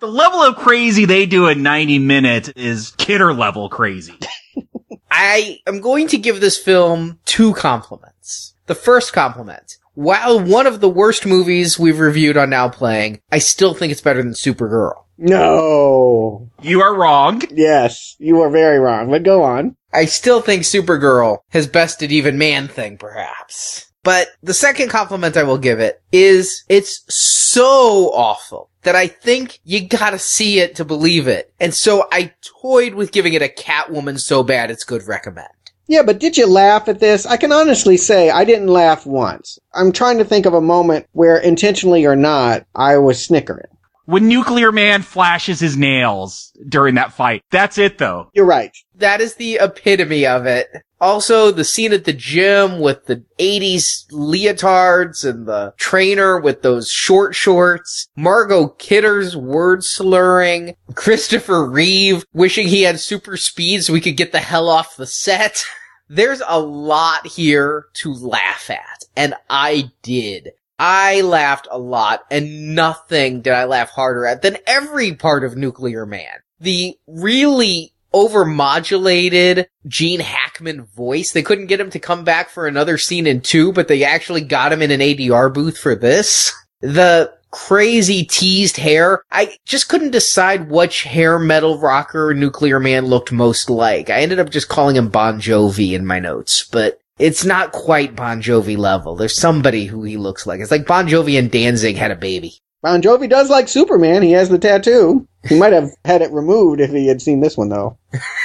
M: the level of crazy they do in 90 minutes is kidder level crazy.
K: I am going to give this film two compliments. The first compliment. While one of the worst movies we've reviewed on Now Playing, I still think it's better than Supergirl.
L: No.
M: You are wrong.
L: Yes, you are very wrong, but go on.
K: I still think Supergirl has bested even Man Thing, perhaps. But the second compliment I will give it is it's so awful that I think you gotta see it to believe it. And so I toyed with giving it a Catwoman so bad it's good recommend.
L: Yeah, but did you laugh at this? I can honestly say I didn't laugh once. I'm trying to think of a moment where, intentionally or not, I was snickering.
M: When Nuclear Man flashes his nails during that fight. That's it though.
L: You're right.
K: That is the epitome of it. Also, the scene at the gym with the 80s leotards and the trainer with those short shorts. Margot Kidder's word slurring. Christopher Reeve wishing he had super speed so we could get the hell off the set. There's a lot here to laugh at, and I did. I laughed a lot, and nothing did I laugh harder at than every part of Nuclear Man. The really overmodulated Gene Hackman voice. They couldn't get him to come back for another scene in two, but they actually got him in an ADR booth for this. The crazy teased hair. I just couldn't decide which hair metal rocker Nuclear Man looked most like. I ended up just calling him Bon Jovi in my notes, but it's not quite Bon Jovi level. There's somebody who he looks like. It's like Bon Jovi and Danzig had a baby.
L: Bon Jovi does like Superman. He has the tattoo. He might have had it removed if he had seen this one though.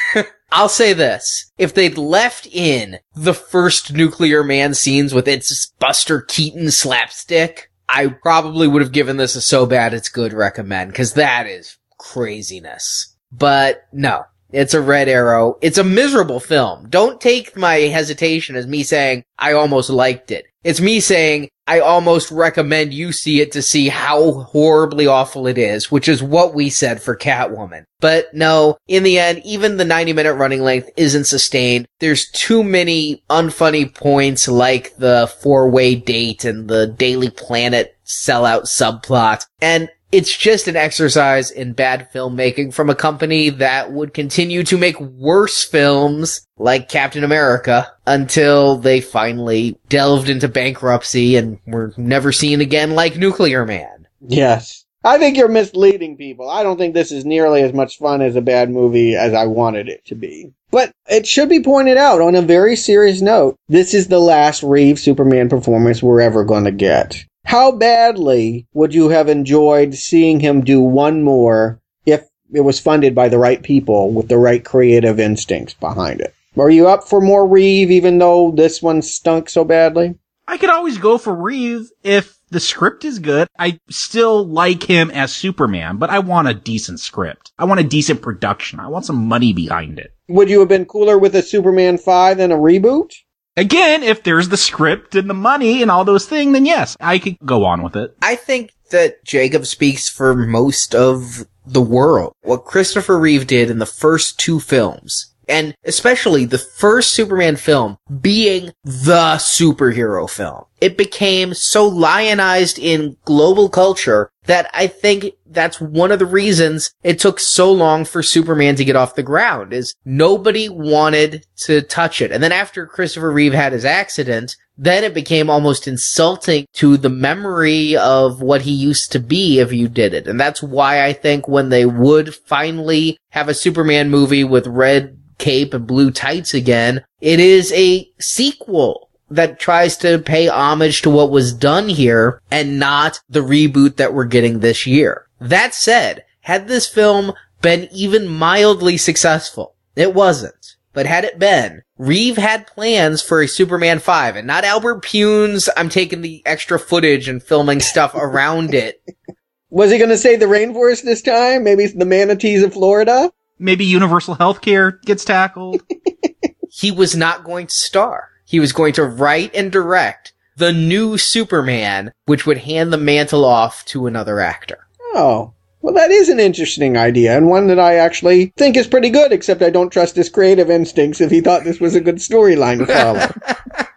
K: I'll say this. If they'd left in the first Nuclear Man scenes with its Buster Keaton slapstick, I probably would have given this a so bad it's good recommend, cause that is craziness. But no, it's a red arrow. It's a miserable film. Don't take my hesitation as me saying I almost liked it. It's me saying I almost recommend you see it to see how horribly awful it is, which is what we said for Catwoman. But no, in the end, even the 90 minute running length isn't sustained. There's too many unfunny points like the four way date and the Daily Planet sellout subplot. And It's just an exercise in bad filmmaking from a company that would continue to make worse films like Captain America until they finally delved into bankruptcy and were never seen again like Nuclear Man.
L: Yes. I think you're misleading people. I don't think this is nearly as much fun as a bad movie as I wanted it to be. But it should be pointed out on a very serious note, this is the last Reeve Superman performance we're ever going to get. How badly would you have enjoyed seeing him do one more if it was funded by the right people with the right creative instincts behind it? Are you up for more Reeve even though this one stunk so badly?
M: I could always go for Reeve if the script is good. I still like him as Superman, but I want a decent script. I want a decent production. I want some money behind it.
L: Would you have been cooler with a Superman 5 than a reboot?
M: Again, if there's the script and the money and all those things, then yes, I could go on with it.
K: I think that Jacob speaks for most of the world. What Christopher Reeve did in the first two films, and especially the first Superman film being the superhero film. It became so lionized in global culture that I think that's one of the reasons it took so long for Superman to get off the ground is nobody wanted to touch it. And then after Christopher Reeve had his accident, then it became almost insulting to the memory of what he used to be if you did it. And that's why I think when they would finally have a Superman movie with red cape and blue tights again, it is a sequel that tries to pay homage to what was done here and not the reboot that we're getting this year. That said, had this film been even mildly successful, it wasn't. But had it been, Reeve had plans for a Superman 5 and not Albert Pyun's, I'm taking the extra footage and filming stuff around it.
L: Was he going to say the rainforest this time? Maybe the manatees of Florida?
M: Maybe universal healthcare gets tackled.
K: he was not going to star. He was going to write and direct the new Superman, which would hand the mantle off to another actor.
L: Oh. Well, that is an interesting idea, and one that I actually think is pretty good, except I don't trust his creative instincts if he thought this was a good storyline to follow.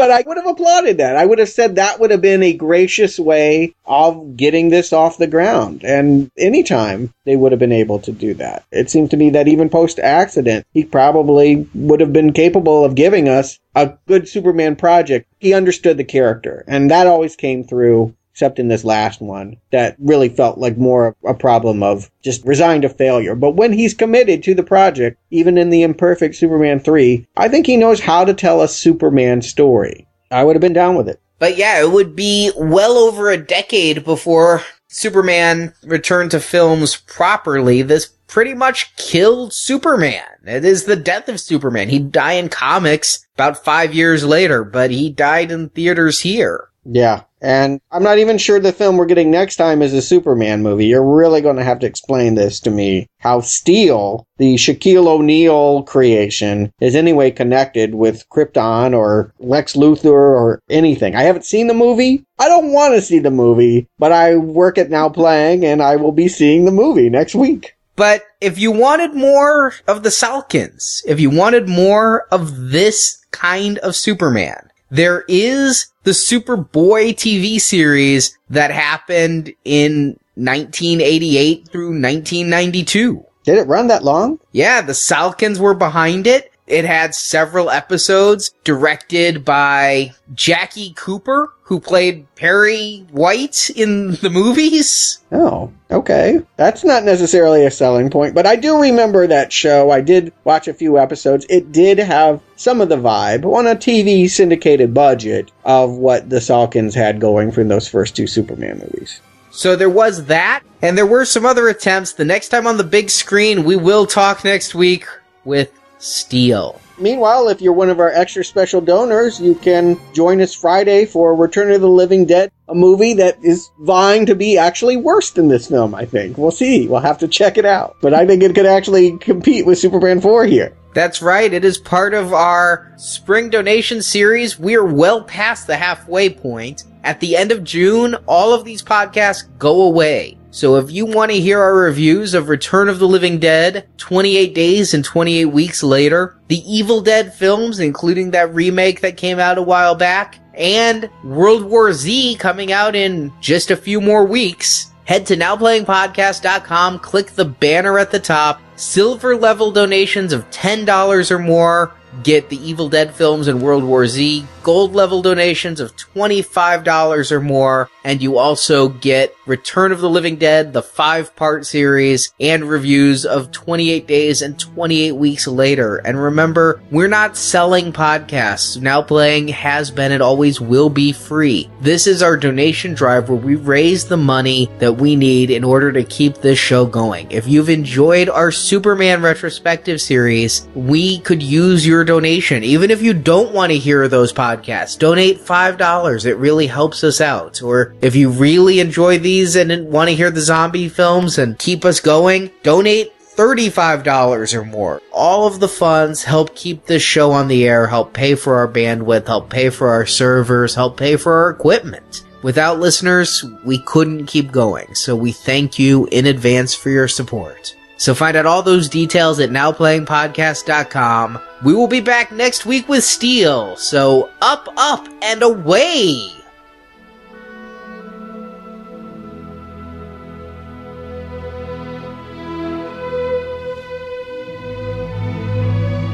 L: but I would have applauded that. I would have said that would have been a gracious way of getting this off the ground. And anytime they would have been able to do that. It seems to me that even post accident, he probably would have been capable of giving us a good Superman project. He understood the character, and that always came through except in this last one, that really felt like more a problem of just resigned to failure. But when he's committed to the project, even in the imperfect Superman 3, I think he knows how to tell a Superman story. I would have been down with it.
K: But yeah, it would be well over a decade before Superman returned to films properly. This pretty much killed Superman. It is the death of Superman. He'd die in comics about five years later, but he died in theaters here.
L: Yeah. And I'm not even sure the film we're getting next time is a Superman movie. You're really going to have to explain this to me. How Steel, the Shaquille O'Neal creation, is anyway connected with Krypton or Lex Luthor or anything. I haven't seen the movie. I don't want to see the movie, but I work at Now Playing and I will be seeing the movie next week.
K: But if you wanted more of the Salkinds, if you wanted more of this kind of Superman, there is the Superboy TV series that happened in 1988 through 1992.
L: Did it run that long?
K: Yeah, the Salkinds were behind it. It had several episodes directed by Jackie Cooper, who played Perry White in the movies.
L: Oh, okay. That's not necessarily a selling point, but I do remember that show. I did watch a few episodes. It did have some of the vibe on a TV syndicated budget of what the Salkinds had going from those first two Superman movies.
K: So there was that, and there were some other attempts. The next time on the big screen, we will talk next week with Steel.
L: Meanwhile, if you're one of our extra special donors, you can join us Friday for Return of the Living Dead, a movie that is vying to be actually worse than this film, I think. We'll see. We'll have to check it out. But I think it could actually compete with Superman 4 here.
K: That's right. It is part of our spring donation series. We are well past the halfway point. At the end of June, all of these podcasts go away. So if you want to hear our reviews of Return of the Living Dead, 28 Days and 28 Weeks Later, the Evil Dead films, including that remake that came out a while back, and World War Z coming out in just a few more weeks, Head to nowplayingpodcast.com, click the banner at the top, silver level donations of $10 or more get the Evil Dead films and World War Z, gold level donations of $25 or more, and you also get Return of the Living Dead, the five part series, and reviews of 28 days and 28 weeks later. And remember, we're not selling podcasts. Now playing has been and always will be free. This is our donation drive where we raise the money that we need in order to keep this show going. If you've enjoyed our Superman retrospective series, we could use your donation. Even if you don't want to hear those podcasts, donate $5. It really helps us out. Or if you really enjoy these and want to hear the zombie films and keep us going, donate $35 or more. All of the funds help keep this show on the air, help pay for our bandwidth, help pay for our servers, help pay for our equipment. Without listeners, we couldn't keep going, so we thank you in advance for your support. So find out all those details at nowplayingpodcast.com. We will be back next week with Steel, so up, up, and away!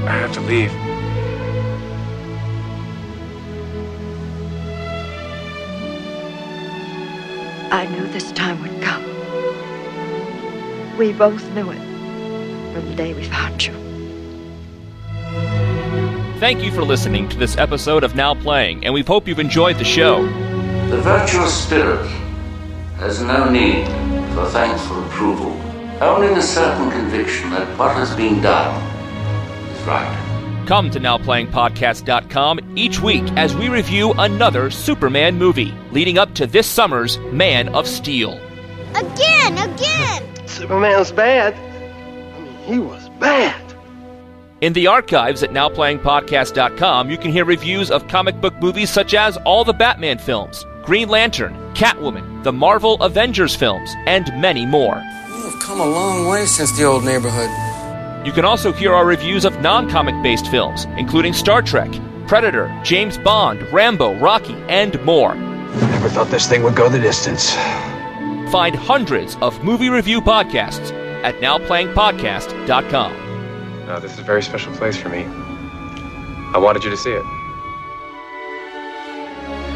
H: I have to leave.
N: I knew this time would come. We both knew it from the day we found you.
B: Thank you for listening to this episode of Now Playing, and we hope you've enjoyed the show.
J: The virtuous spirit has no need for thankful approval, only the certain conviction that what has been done is right.
B: Come to NowPlayingPodcast.com each week as we review another Superman movie, leading up to this summer's Man of Steel.
O: Again, again!
P: Superman's bad. I mean, he was bad.
B: In the archives at NowPlayingPodcast.com, you can hear reviews of comic book movies such as all the Batman films, Green Lantern, Catwoman, the Marvel Avengers films, and many more.
Q: We've come a long way since the old neighborhood.
B: You can also hear our reviews of non comic based films, including Star Trek, Predator, James Bond, Rambo, Rocky, and more.
G: I Never thought this thing would go the distance.
B: Find hundreds of movie review podcasts at nowplayingpodcast.com.
H: No, this is a very special place for me. I wanted you to see it.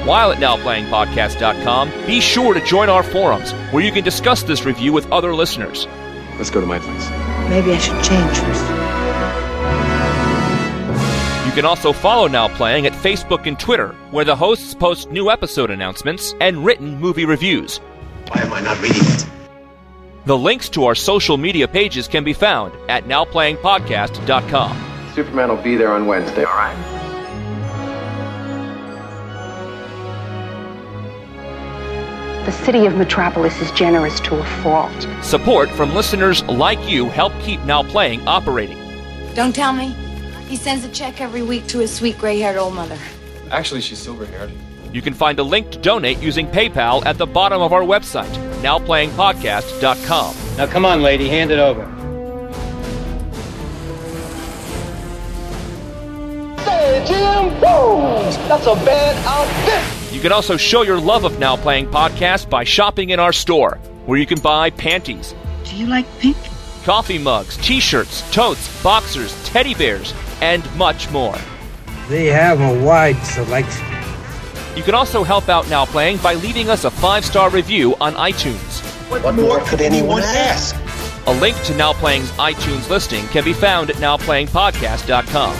B: While at nowplayingpodcast.com, be sure to join our forums where you can discuss this review with other listeners.
H: Let's go to my place.
N: Maybe I should change first.
B: You can also follow Now Playing at Facebook and Twitter, where the hosts post new episode announcements and written movie reviews.
G: Why am I not reading it?
B: The links to our social media pages can be found at nowplayingpodcast.com.
H: Superman will be there on Wednesday, all right?
R: The city of Metropolis is generous to a fault.
B: Support from listeners like you help keep Now Playing operating.
O: Don't tell me. He sends a check every week to his sweet gray haired old mother.
H: Actually, she's silver haired.
B: You can find a link to donate using PayPal at the bottom of our website, nowplayingpodcast.com.
C: Now come on, lady, hand it over.
P: Say, Jim, whoa! That's a bad outfit!
B: You can also show your love of Now Playing Podcast by shopping in our store, where you can buy panties,
R: Do you like pink?
B: coffee mugs, t shirts, totes, boxers, teddy bears, and much more.
S: They have a wide selection.
B: You can also help out Now Playing by leaving us a five star review on iTunes.
G: What more could anyone ask?
B: A link to Now Playing's iTunes listing can be found at nowplayingpodcast.com.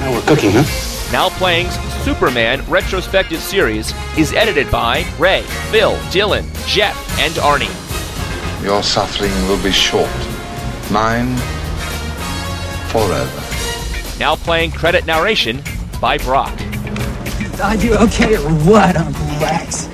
G: Now we're cooking, huh?
B: Now Playing's Superman retrospective series is edited by Ray, Phil, Dylan, Jeff, and Arnie.
T: Your suffering will be short. Mine, forever.
B: Now Playing credit narration by Brock.
S: Are you okay or what, Uncle Lex?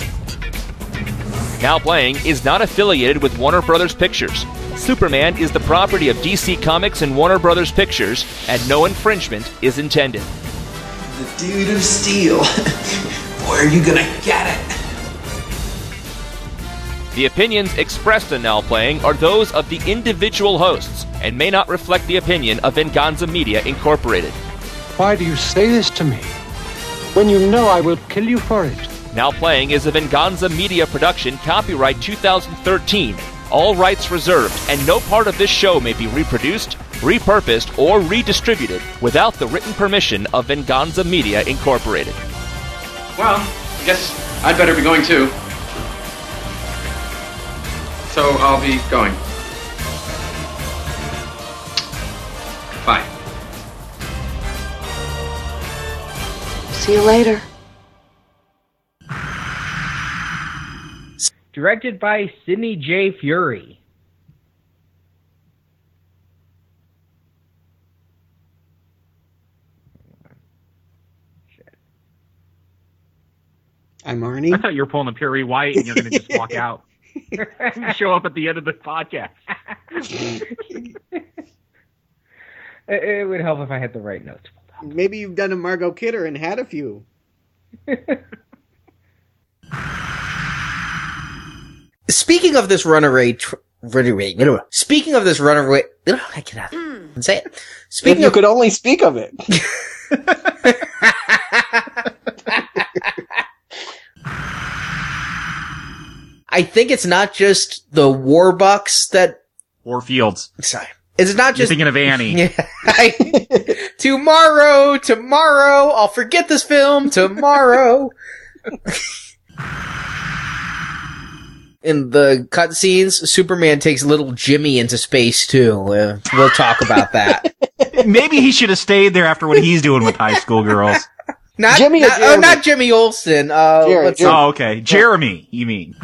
B: Now Playing is not affiliated with Warner Brothers Pictures. Superman is the property of DC Comics and Warner Brothers Pictures, and no infringement is intended.
E: The dude of steel. Where are you gonna get it.
B: The opinions expressed in Now Playing are those of the individual hosts and may not reflect the opinion of Venganza Media Incorporated.
G: Why do you say this to me? When you know I will kill you for it.
B: Now playing is a Venganza Media production, copyright 2013. All rights reserved, and no part of this show may be reproduced, repurposed, or redistributed without the written permission of Venganza Media Incorporated.
H: Well, I guess I'd better be going too. So I'll be going. Bye.
N: See you later.
U: Directed by Sidney J. Furie.
L: I'm Arnie.
M: I thought you were pulling a Perry White and you're going to just walk out. Show up at the end of the podcast.
U: It, it would help if I had the right notes.
L: Maybe you've done a Margot Kidder and had a few.
K: Speaking of this runaway, tr- runaway, speaking of this runaway, I cannot hmm. say it.
L: If
K: Speaking
L: you
K: of,
L: could only speak of it.
K: I think it's not just the war Warbucks that,
M: Warfields.
K: sorry, it's not
M: You're
K: just,
M: thinking of Annie.
K: Yeah, I- tomorrow, tomorrow, I'll forget this film tomorrow. In the cutscenes, Superman takes little Jimmy into space too. Uh, we'll talk about that.
M: Maybe he should have stayed there after what he's doing with high school girls.
K: Not
L: Jimmy or
K: not, oh, not Jimmy Olsen. Uh,
L: Jerry, Jerry.
M: Oh, okay. Jeremy, you mean.